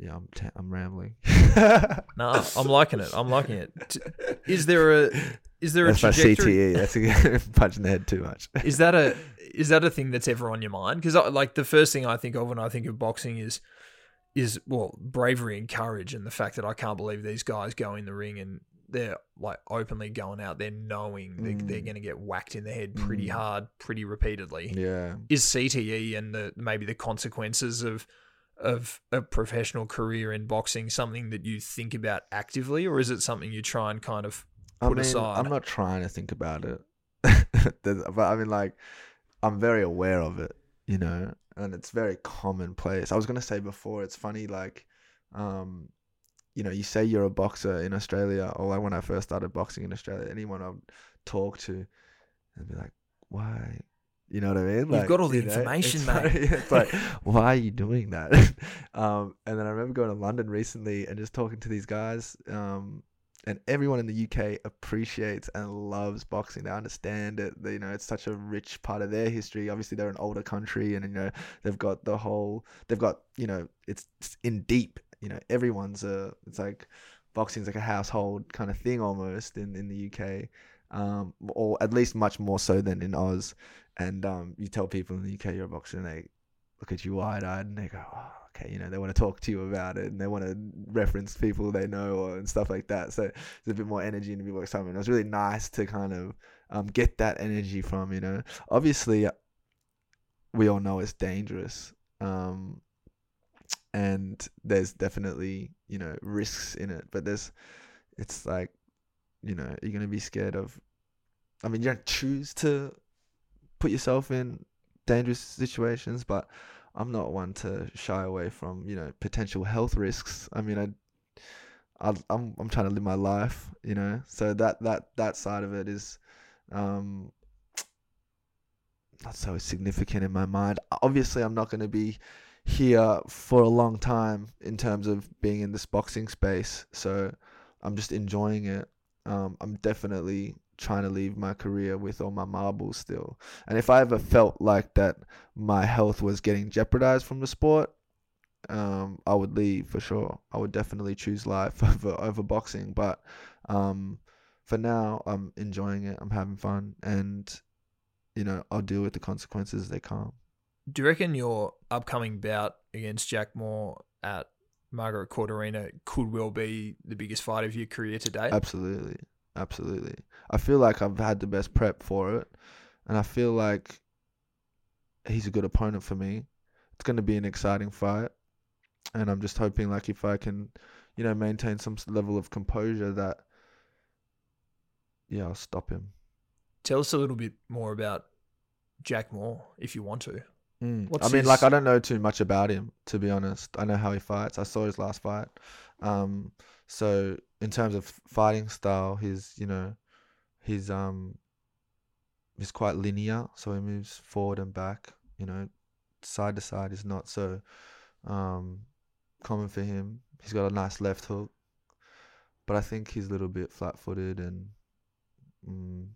Yeah, I'm t- I'm rambling. no, I'm liking it. I'm liking it. Is there a is there that's a trajectory? my CTE. That's a punch in the head too much. is that a is that a thing that's ever on your mind? Because like the first thing I think of when I think of boxing is is well bravery and courage, and the fact that I can't believe these guys go in the ring and they're like openly going out there knowing mm. they're, they're going to get whacked in the head pretty mm. hard, pretty repeatedly. Yeah, is CTE and the maybe the consequences of of a professional career in boxing something that you think about actively, or is it something you try and kind of put I mean, aside? I'm not trying to think about it, but I mean, like, I'm very aware of it, you know, and it's very commonplace. I was gonna say before, it's funny, like, um, you know, you say you're a boxer in Australia, or like when I first started boxing in Australia, anyone I'd talk to, and be like, why? You know what I mean? Like, You've got all the information, know, mate. Like, it's like, why are you doing that? um, and then I remember going to London recently and just talking to these guys. Um, and everyone in the UK appreciates and loves boxing. They understand it. They, you know, it's such a rich part of their history. Obviously, they're an older country, and you know, they've got the whole. They've got you know, it's, it's in deep. You know, everyone's a. It's like boxing's like a household kind of thing almost in in the UK, um, or at least much more so than in Oz. And um, you tell people in the UK you're a boxer, and they look at you wide eyed, and they go, oh, okay, you know, they want to talk to you about it and they want to reference people they know or, and stuff like that. So there's a bit more energy and a bit more excitement. It was really nice to kind of um, get that energy from, you know. Obviously, we all know it's dangerous. Um, and there's definitely, you know, risks in it, but there's, it's like, you know, you're going to be scared of, I mean, you don't choose to put yourself in dangerous situations, but I'm not one to shy away from you know potential health risks. I mean, I, I I'm I'm trying to live my life, you know. So that that that side of it is, um, not so significant in my mind. Obviously, I'm not going to be here for a long time in terms of being in this boxing space. So I'm just enjoying it. Um, I'm definitely trying to leave my career with all my marbles still. And if I ever felt like that my health was getting jeopardized from the sport, um, I would leave for sure. I would definitely choose life over over boxing. But um, for now, I'm enjoying it. I'm having fun, and you know, I'll deal with the consequences as they come. Do you reckon your upcoming bout against Jack Moore at Margaret Court Arena could well be the biggest fight of your career to date? Absolutely. Absolutely. I feel like I've had the best prep for it, and I feel like he's a good opponent for me. It's going to be an exciting fight, and I'm just hoping like if I can, you know, maintain some level of composure that, yeah, I'll stop him. Tell us a little bit more about Jack Moore, if you want to. Mm. I mean, his... like I don't know too much about him to be honest. I know how he fights. I saw his last fight. Um, so in terms of fighting style, he's you know, he's um, he's quite linear. So he moves forward and back. You know, side to side is not so um, common for him. He's got a nice left hook, but I think he's a little bit flat-footed and mm,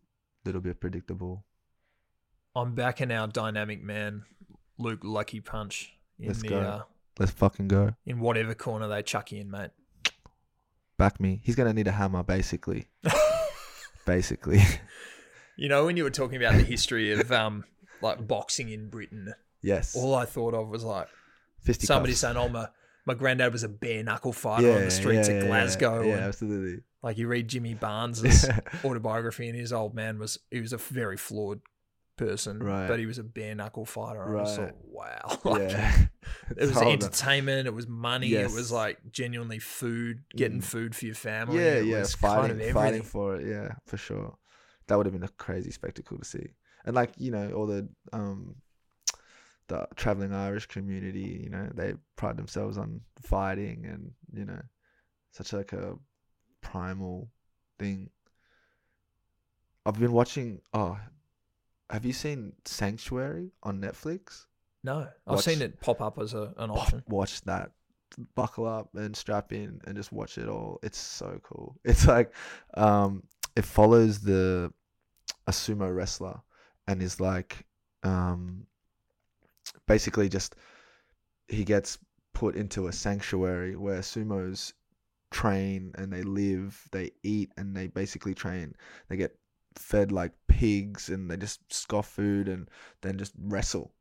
little bit predictable. I'm backing our dynamic man, Luke Lucky Punch, in Let's the go. uh, Let's fucking go. in whatever corner they chuck you in, mate. Back me. He's gonna need a hammer, basically. basically. You know, when you were talking about the history of um like boxing in Britain, yes. all I thought of was like somebody saying, "Oh my." My granddad was a bare knuckle fighter on the streets yeah, of yeah, Glasgow. Yeah, and, absolutely. like you read Jimmy Barnes's autobiography, and his old man was he was a very flawed person, Right. but he was a bare knuckle fighter. I just Right. thought, wow, Like, yeah. it was It's hard, though. entertainment, it was money, Yes. it was like genuinely food, getting Mm. food for your family. Yeah, it yeah. was Fighting, kind of fighting for it. Yeah, for sure. That would have been a crazy spectacle to see. And like you know, all the um, the traveling Irish community, you know, they pride themselves on fighting, and you know, such like a primal thing. I've been watching. Oh, have you seen Sanctuary on Netflix? No, I've Watch- seen it pop up as a, an option. watch that. Buckle up and strap in and just watch it all. It's so cool. It's like um it follows the a sumo wrestler and is like um basically just he gets put into a sanctuary where sumos train and they live they eat and they basically train. They get fed like pigs and they just scoff food and then just wrestle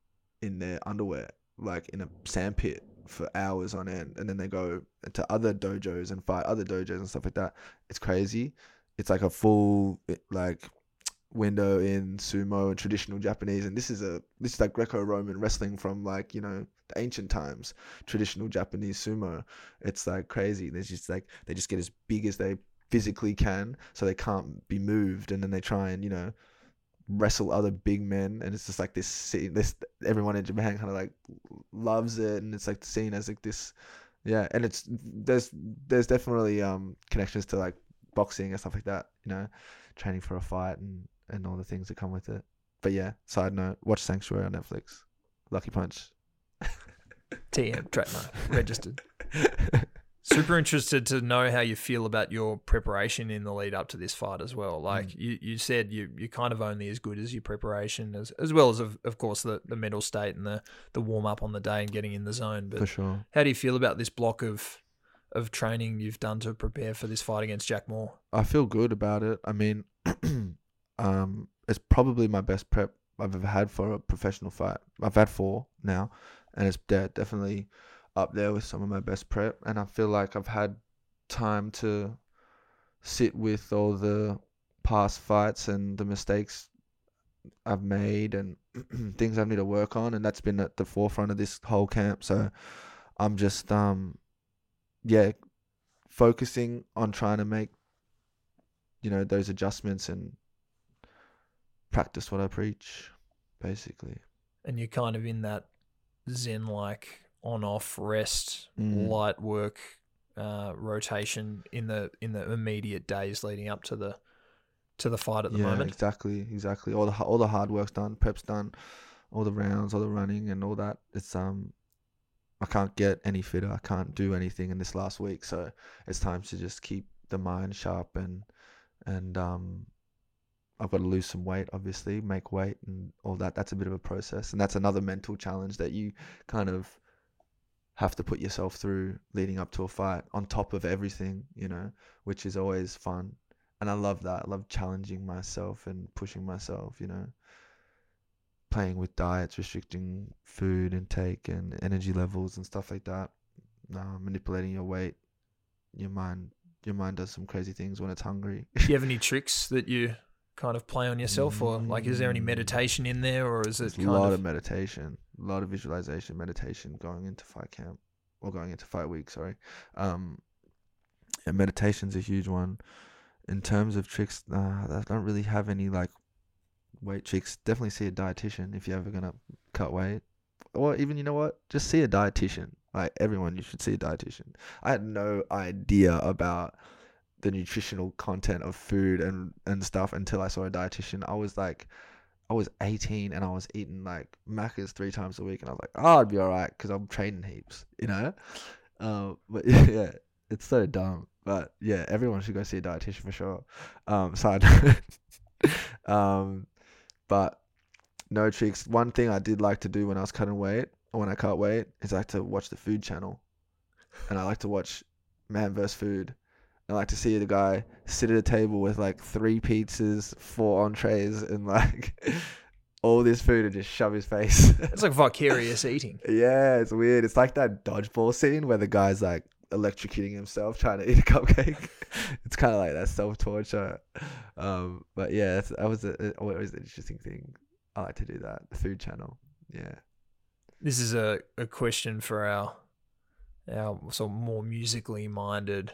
in their underwear like in a sandpit for hours on end. And then they go to other dojos and fight other dojos and stuff like that. It's crazy. It's like a full eh, like window in sumo and traditional japanese. And this is a this is like greco-roman wrestling from like you know the ancient times traditional japanese sumo. It's like crazy. There's just like they just get as big as they physically can so they can't be moved and then they try and you know wrestle other big men and it's just like this scene this everyone in japan kind of like loves it and it's like seen as like this yeah and it's there's there's definitely um connections to like boxing and stuff like that you know training for a fight and and all the things that come with it. But yeah side note watch sanctuary on netflix. Lucky punch. TM trademark registered. Super interested to know how you feel about your preparation in the lead up to this fight as well. Like Mm. you, you said, you you're kind of only as good as your preparation, as as well as of, of course the, the mental state and the the warm up on the day and getting in the zone. But for sure how do you feel about this block of of training you've done to prepare for this fight against Jack Moore? I feel good about it. I mean, um, it's probably my best prep I've ever had for a professional fight. I've had four now, and it's de- definitely up there with some of my best prep. And I feel like I've had time to sit with all the past fights and the mistakes I've made and things I need to work on, and that's been at the forefront of this whole camp. So I'm just um, yeah, focusing on trying to make you know those adjustments and practice what I preach, basically. And you're kind of in that zen like on off rest, Mm. light work uh, rotation in the in the immediate days leading up to the to the fight at the yeah, moment. exactly, exactly. All the all the hard work's done, prep's done, all the rounds, all the running, and all that. It's um, I can't get any fitter. I can't do anything in this last week, so it's time to just keep the mind sharp and and um, I've got to lose some weight, obviously, make weight and all that. That's a bit of a process, and that's another mental challenge that you kind of have to put yourself through leading up to a fight on top of everything, you know, which is always fun. And I love that. I love challenging myself and pushing myself, you know, playing with diets, restricting food intake and energy levels and stuff like that. Uh, manipulating your weight, your mind, your mind does some crazy things when it's hungry. Do you have any tricks that you kind of play on yourself, or like is there any Mm. meditation in there, or is it There's a kind lot of, of meditation, a lot of visualization, meditation going into fight camp or going into fight week. Sorry, um, yeah, meditation's a huge one. In terms of tricks, uh, I don't really have any like weight tricks. Definitely see a dietitian if you're ever gonna cut weight, or even you know what, just see a dietitian. Like everyone, you should see a dietitian. I had no idea about the nutritional content of food and and stuff until I saw a dietitian. I was like, I was 18 and I was eating like Macca's three times a week, and I was like, oh, I'd be alright because I'm training heaps, you know. Um, but yeah, it's so dumb. But yeah, everyone should go see a dietitian for sure. Um, side um, but no tricks. One thing I did like to do when I was cutting weight or when I cut weight is I like to watch the Food Channel, and I like to watch Man vs Food. I like to see the guy sit at a table with like three pizzas, four entrees, and like all this food and just shove his face. It's like vicarious eating. yeah, it's weird. It's like that dodgeball scene where the guy's like electrocuting himself trying to eat a cupcake. it's kind of like that self torture. Um, but yeah, that was a, a always an interesting thing. I like to do that. The Food Channel. Yeah. This is a, a question for our our sort of more musically minded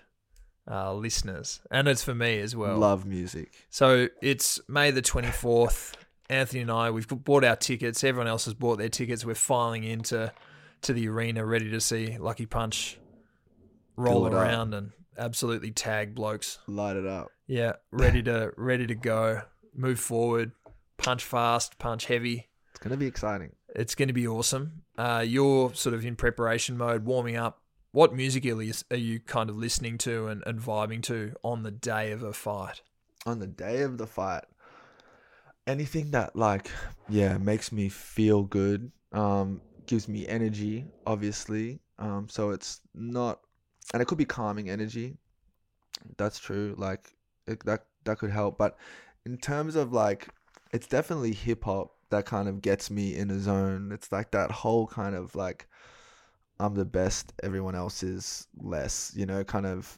uh, listeners, and it's for me as well. Love music. So it's May the 24th. Anthony and I, we've bought our tickets. Everyone else has bought their tickets. We're filing into to the arena, ready to see Lucky Punch roll it up. around and absolutely tag blokes. Light it up. Yeah, ready to ready to go. Move forward, punch fast, punch heavy. It's gonna be exciting. It's going to be awesome. Uh, you're sort of in preparation mode, warming up. What music are you, kind of listening to and, and vibing to on the day of a fight? on the day of the fight anything that like yeah makes me feel good um gives me energy obviously. Um so it's not and it could be calming energy. That's true like it, that that could help. But in terms of like it's definitely hip hop that kind of gets me in a zone. It's like that whole kind of like I'm the best everyone else is less you know kind of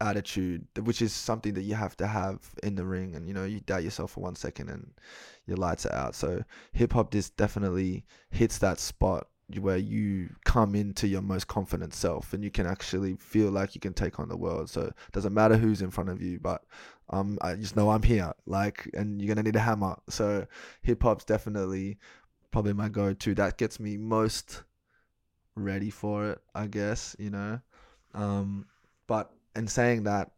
attitude, which is something that you have to have in the ring. And you know, you doubt yourself for one second and your lights are out. So hip hop just definitely hits that spot where you come into your most confident self and you can actually feel like you can take on the world. So it doesn't matter who's in front of you, but um, I just know I'm here. Like, and you're gonna need a hammer. So hip hop's definitely probably my go-to. That gets me most ready for it, I guess. You know, um, but and saying that,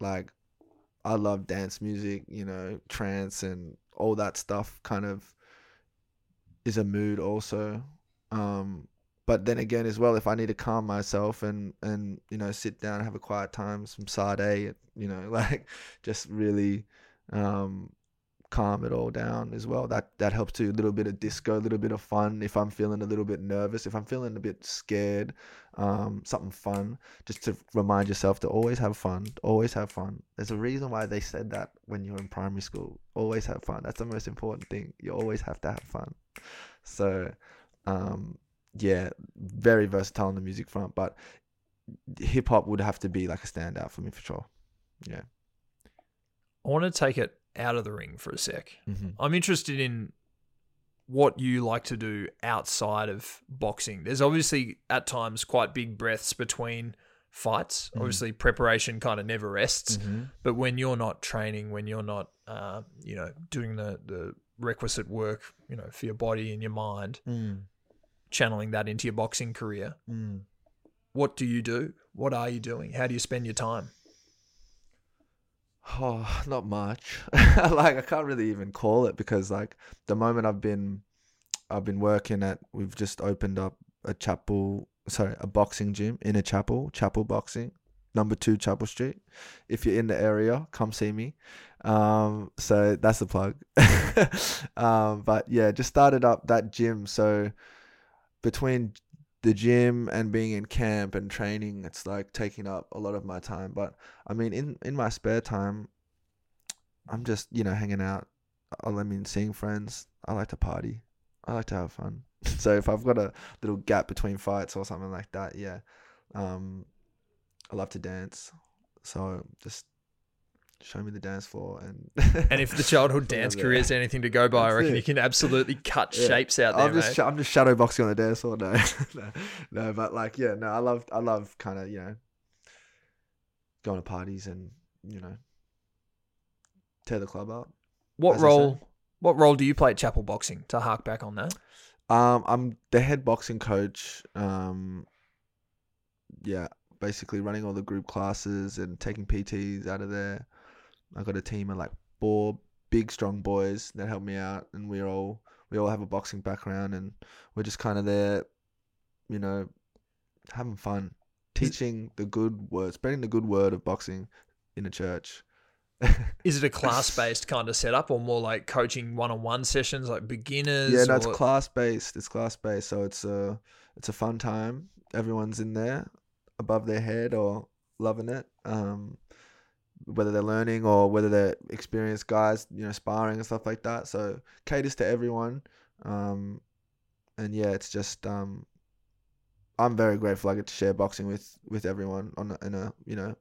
like, I love dance music, you know, trance and all that stuff kind of is a mood also. Um, but then again, as well, if I need to calm myself and, and, you know, sit down, have a quiet time, some Sade, you know, like just really, um, calm it all down as well. That that helps too. A little bit of disco, a little bit of fun. If I'm feeling a little bit nervous, if I'm feeling a bit scared, um, something fun, just to remind yourself to always have fun. Always have fun. There's a reason why they said that when you're in primary school. Always have fun. That's the most important thing. You always have to have fun. So, um, yeah, very versatile on the music front, but hip hop would have to be like a standout for me for sure. Yeah. I want to take it out of the ring for a sec. Mm-hmm. I'm interested in what you like to do outside of boxing. There's obviously at times quite big breaths between fights. Mhm. Obviously, preparation kind of never rests. Mm-hmm. But when you're not training, when you're not, uh, you know, doing the the requisite work, you know, for your body and your mind, Mm. channeling that into your boxing career, Mm. what do you do? What are you doing? How do you spend your time? Oh, not much. like I can't really even call it because like the moment I've been I've been working at we've just opened up a chapel sorry, a boxing gym in a chapel, chapel boxing, number two Chapel Street. If you're in the area, come see me. Um so that's the plug. um but yeah, just started up that gym so between the gym and being in camp and training, it's like taking up a lot of my time. But I mean, in in my spare time, I'm just you know hanging out. I mean, seeing friends. I like to party. I like to have fun. so if I've got a little gap between fights or something like that, yeah, um, I love to dance. So just show me the dance floor and. And if the childhood dance career is anything to go by, I reckon it. you can absolutely cut Yeah. shapes out there, I'm just mate. I'm just shadow boxing on the dance floor. No, no, no, but like yeah, no, I love I love kind of you know going to parties and you know tear the club up. what role? What role do you play at Chapel Boxing? To hark back on that, Um, I'm the head boxing coach. Um, yeah, basically running all the group classes and taking PTs out of there. I got a team of like four big, strong boys that help me out, and we're all we all have a boxing background, and we're just kind of there, you know, having fun, teaching the good word, spreading the good word of boxing in a church. Is it a class based kind of setup or more like coaching one on one sessions, like beginners? yeah, no, it's class based. It's class based, so it's a it's a fun time. Everyone's in there, above their head or loving it. Um, whether they're learning or whether they're experienced guys, you know, sparring and stuff like that. So caters to everyone. Um, and yeah, it's just um, I'm very grateful I get to share boxing with with everyone on a, in a you know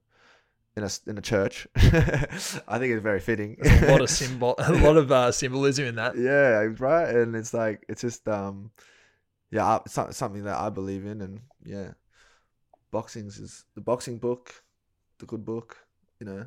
in a in a church. I think it's very fitting. There's a lot of symbol, a lot of uh, symbolism in that. yeah, right. And it's like it's just um, yeah, it's something that I believe in, and yeah, boxing's is the boxing book, the good book, you know,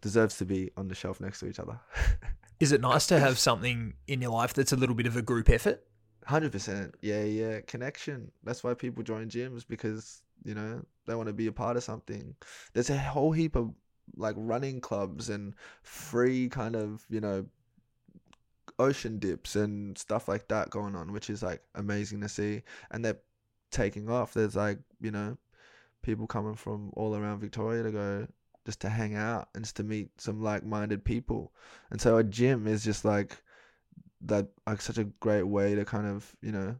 deserves to be on the shelf next to each other. Is it nice to have something in your life that's a little bit of a group effort? Hundred percent. Yeah, yeah. Connection. That's why people join gyms because you know they want to be a part of something. There's a whole heap of like running clubs and free kind of you know ocean dips and stuff like that going on, which is like amazing to see. And they're taking off. There's like you know people coming from all around Victoria to go just to hang out and just to meet some like-minded people. And so a gym is just like that like such a great way to kind of you know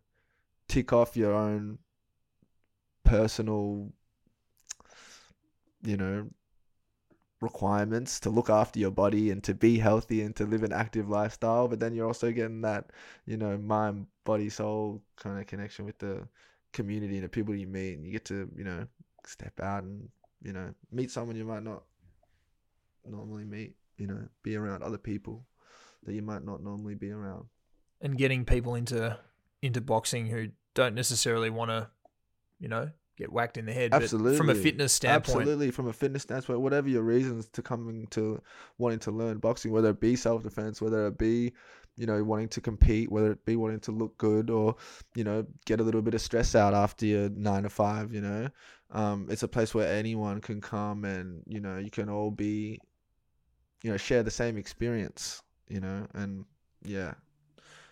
tick off your own personal you know requirements to look after your body and to be healthy and to live an active lifestyle but then you're also getting that you know mind body soul kind of connection with the community and the people you meet and you get to you know step out and you know meet someone you might not normally meet you know be around other people that you might not normally be around. And getting people into into boxing who don't necessarily want to, you know, get whacked in the head. But from a fitness standpoint, Absolutely, from a fitness standpoint, whatever your reasons to coming to wanting to learn boxing, whether it be self defense, whether it be, you know, wanting to compete, whether it be wanting to look good, or you know, get a little bit of stress out after your nine to five. You know, um, it's a place where anyone can come and you know you can all be, you know, share the same experience. You know, and yeah,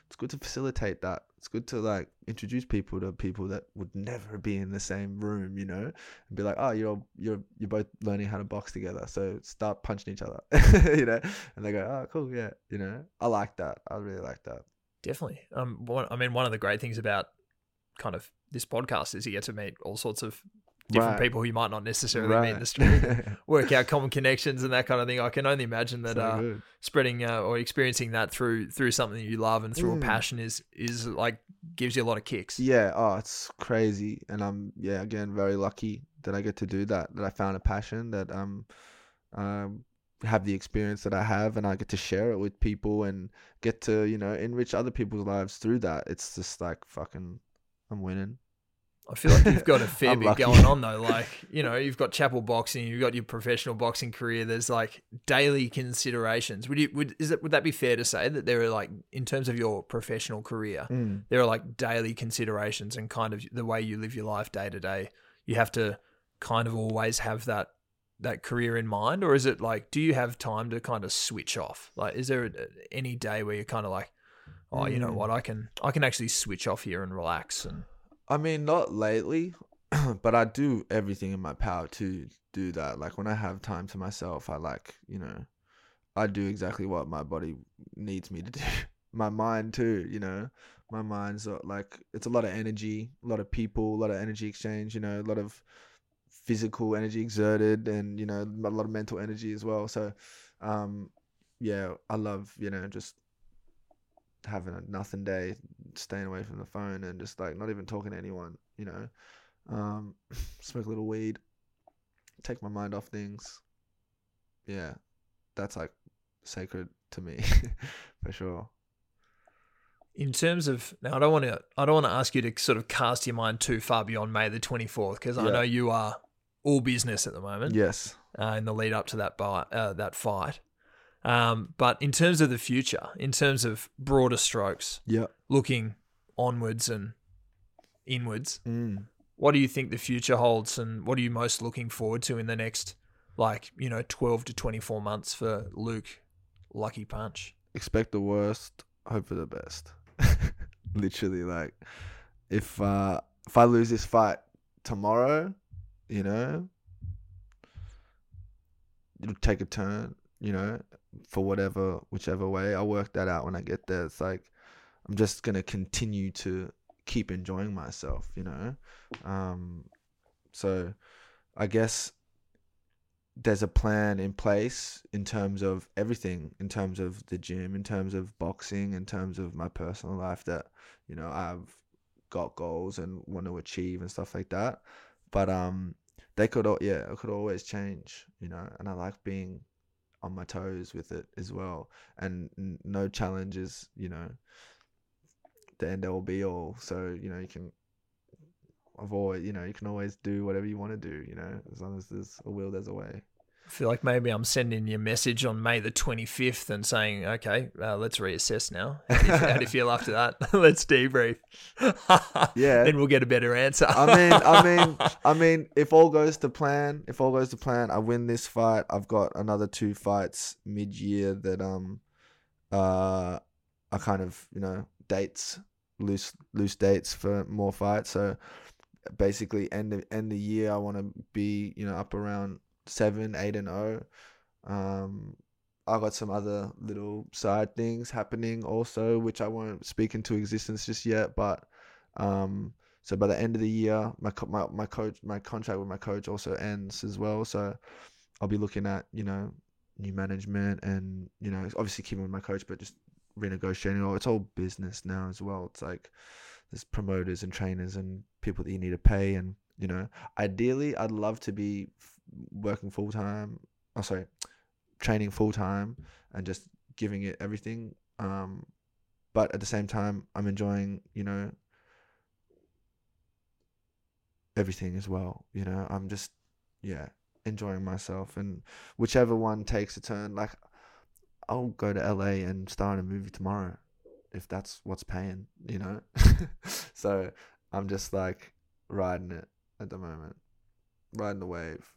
it's good to facilitate that. It's good to like introduce people to people that would never be in the same room, you know, and be like, oh, you're you're you're both learning how to box together, so start punching each other, you know, and they go, oh, cool, yeah, you know, I like that. I really like that. definitely. Um, one, I mean, one of the great things about kind of this podcast is you get to meet all sorts of different Right. people who you might not necessarily meet in the street. Work out common connections and that kind of thing. I can only imagine that So uh, spreading uh, or experiencing that through through something you love and through Mm. a passion is is like gives you a lot of kicks. Yeah, oh, it's crazy, and I'm yeah again very lucky that I get to do that. That I found a passion that um, um, have the experience that I have, and I get to share it with people and get to you know enrich other people's lives through that. It's just like fucking, I'm winning. I feel like you've got a fair bit going on though. Like, you know, you've got chapel boxing, you've got your professional boxing career. There's like daily considerations. Would you would is it would that be fair to say that there are like in terms of your professional career, Mm. there are like daily considerations and kind of the way you live your life day to day. You have to kind of always have that that career in mind, or is it like do you have time to kind of switch off? Like, is there any day where you're kind of like, oh, you know Mm. what, I can I can actually switch off here and relax and I mean, not lately, but I do everything in my power to do that. Like when I have time to myself, I like, you know, I do exactly what my body needs me to do. My mind too, you know. My mind's uh, like it's a lot of energy, a lot of people, a lot of energy exchange, you know, a lot of physical energy exerted and, you know, a lot of mental energy as well. So, um yeah, I love, you know, just having a nothing day, staying away from the phone and just like not even talking to anyone, you know. Um, smoke a little weed, take my mind off things. Yeah, that's like sacred to me for sure. in terms of now, I don't want to. I don't want to ask you to sort of cast your mind too far beyond May the twenty fourth because I know you are all business at the moment Yes. uh, in the lead up to that buy, uh, that fight. Um, but in terms of the future, in terms of broader strokes, Yeah. looking onwards and inwards, Mm. what do you think the future holds, and what are you most looking forward to in the next, like you know, twelve to twenty four months for Luke Lucky Punch? Expect the worst, hope for the best. Literally, like if uh if I lose this fight tomorrow, you know, it'll take a turn, you know, for whatever whichever way. I'll work that out when I get there. It's like I'm just gonna continue to keep enjoying myself, you know. Um, so I guess there's a plan in place in terms of everything, in terms of the gym, in terms of boxing, in terms of my personal life that, you know, I've got goals and want to achieve and stuff like that. But um they could al- yeah, it could always change, you know, and I like being on my toes with it as well. And no challenge is, you know, the end all be all. So, you know, you can avoid, you know, you can always do whatever you want to do, you know, as long as there's a will, there's a way. I feel like maybe I'm sending you a message on May the 25th and saying, okay, uh, let's reassess now. How do, you, how do you feel after that? let's debrief. Yeah. Then we'll get a better answer. I mean, I mean, I mean, if all goes to plan, if all goes to plan, I win this fight. I've got another two fights mid-year that um, uh, are kind of you know dates, loose loose dates for more fights. So basically, end of end the year, I want to be you know up around seven, eight, and zero. Um, I got some other little side things happening also, which I won't speak into existence just yet, but um so by the end of the year, my co- my my coach my contract with my coach also ends as well. So I'll be looking at you know new management and you know obviously keeping with my coach, but just renegotiating. All it's all business now as well. It's like there's promoters and trainers and people that you need to pay, and you know ideally I'd love to be working full time. Oh sorry, training full time and just giving it everything. Um, but at the same time, I'm enjoying you know everything as well. You know, I'm just yeah enjoying myself, and whichever one takes a turn, like I'll go to LA and star in a movie tomorrow if that's what's paying. You know, so I'm just like riding it at the moment, riding the wave.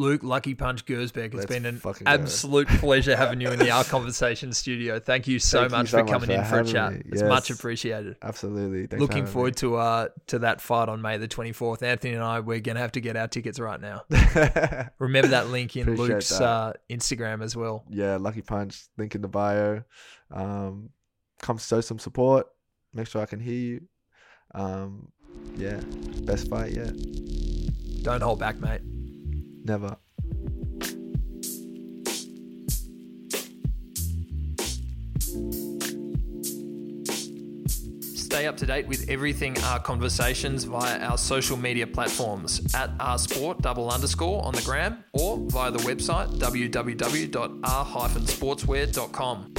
Luke Lucky Punch Gersbeck, it's Let's been an go. absolute pleasure having you in the R Conversation studio. Thank you so Thank you much so for much coming for in for a chat. me. It's much appreciated. Absolutely. Thanks Looking forward to uh to that fight on May the 24th. Anthony and I, we're going to have to get our tickets right now. Remember that link in Appreciate Luke's uh, Instagram as well. yeah, Lucky Punch, link in the bio. Um, come show some support. Make sure I can hear you. Um, yeah, best fight yet. Don't hold back, mate. Never. Stay up to date with everything R Conversations via our social media platforms at r sport double underscore on the gram or via the website www.r-sportswear.com.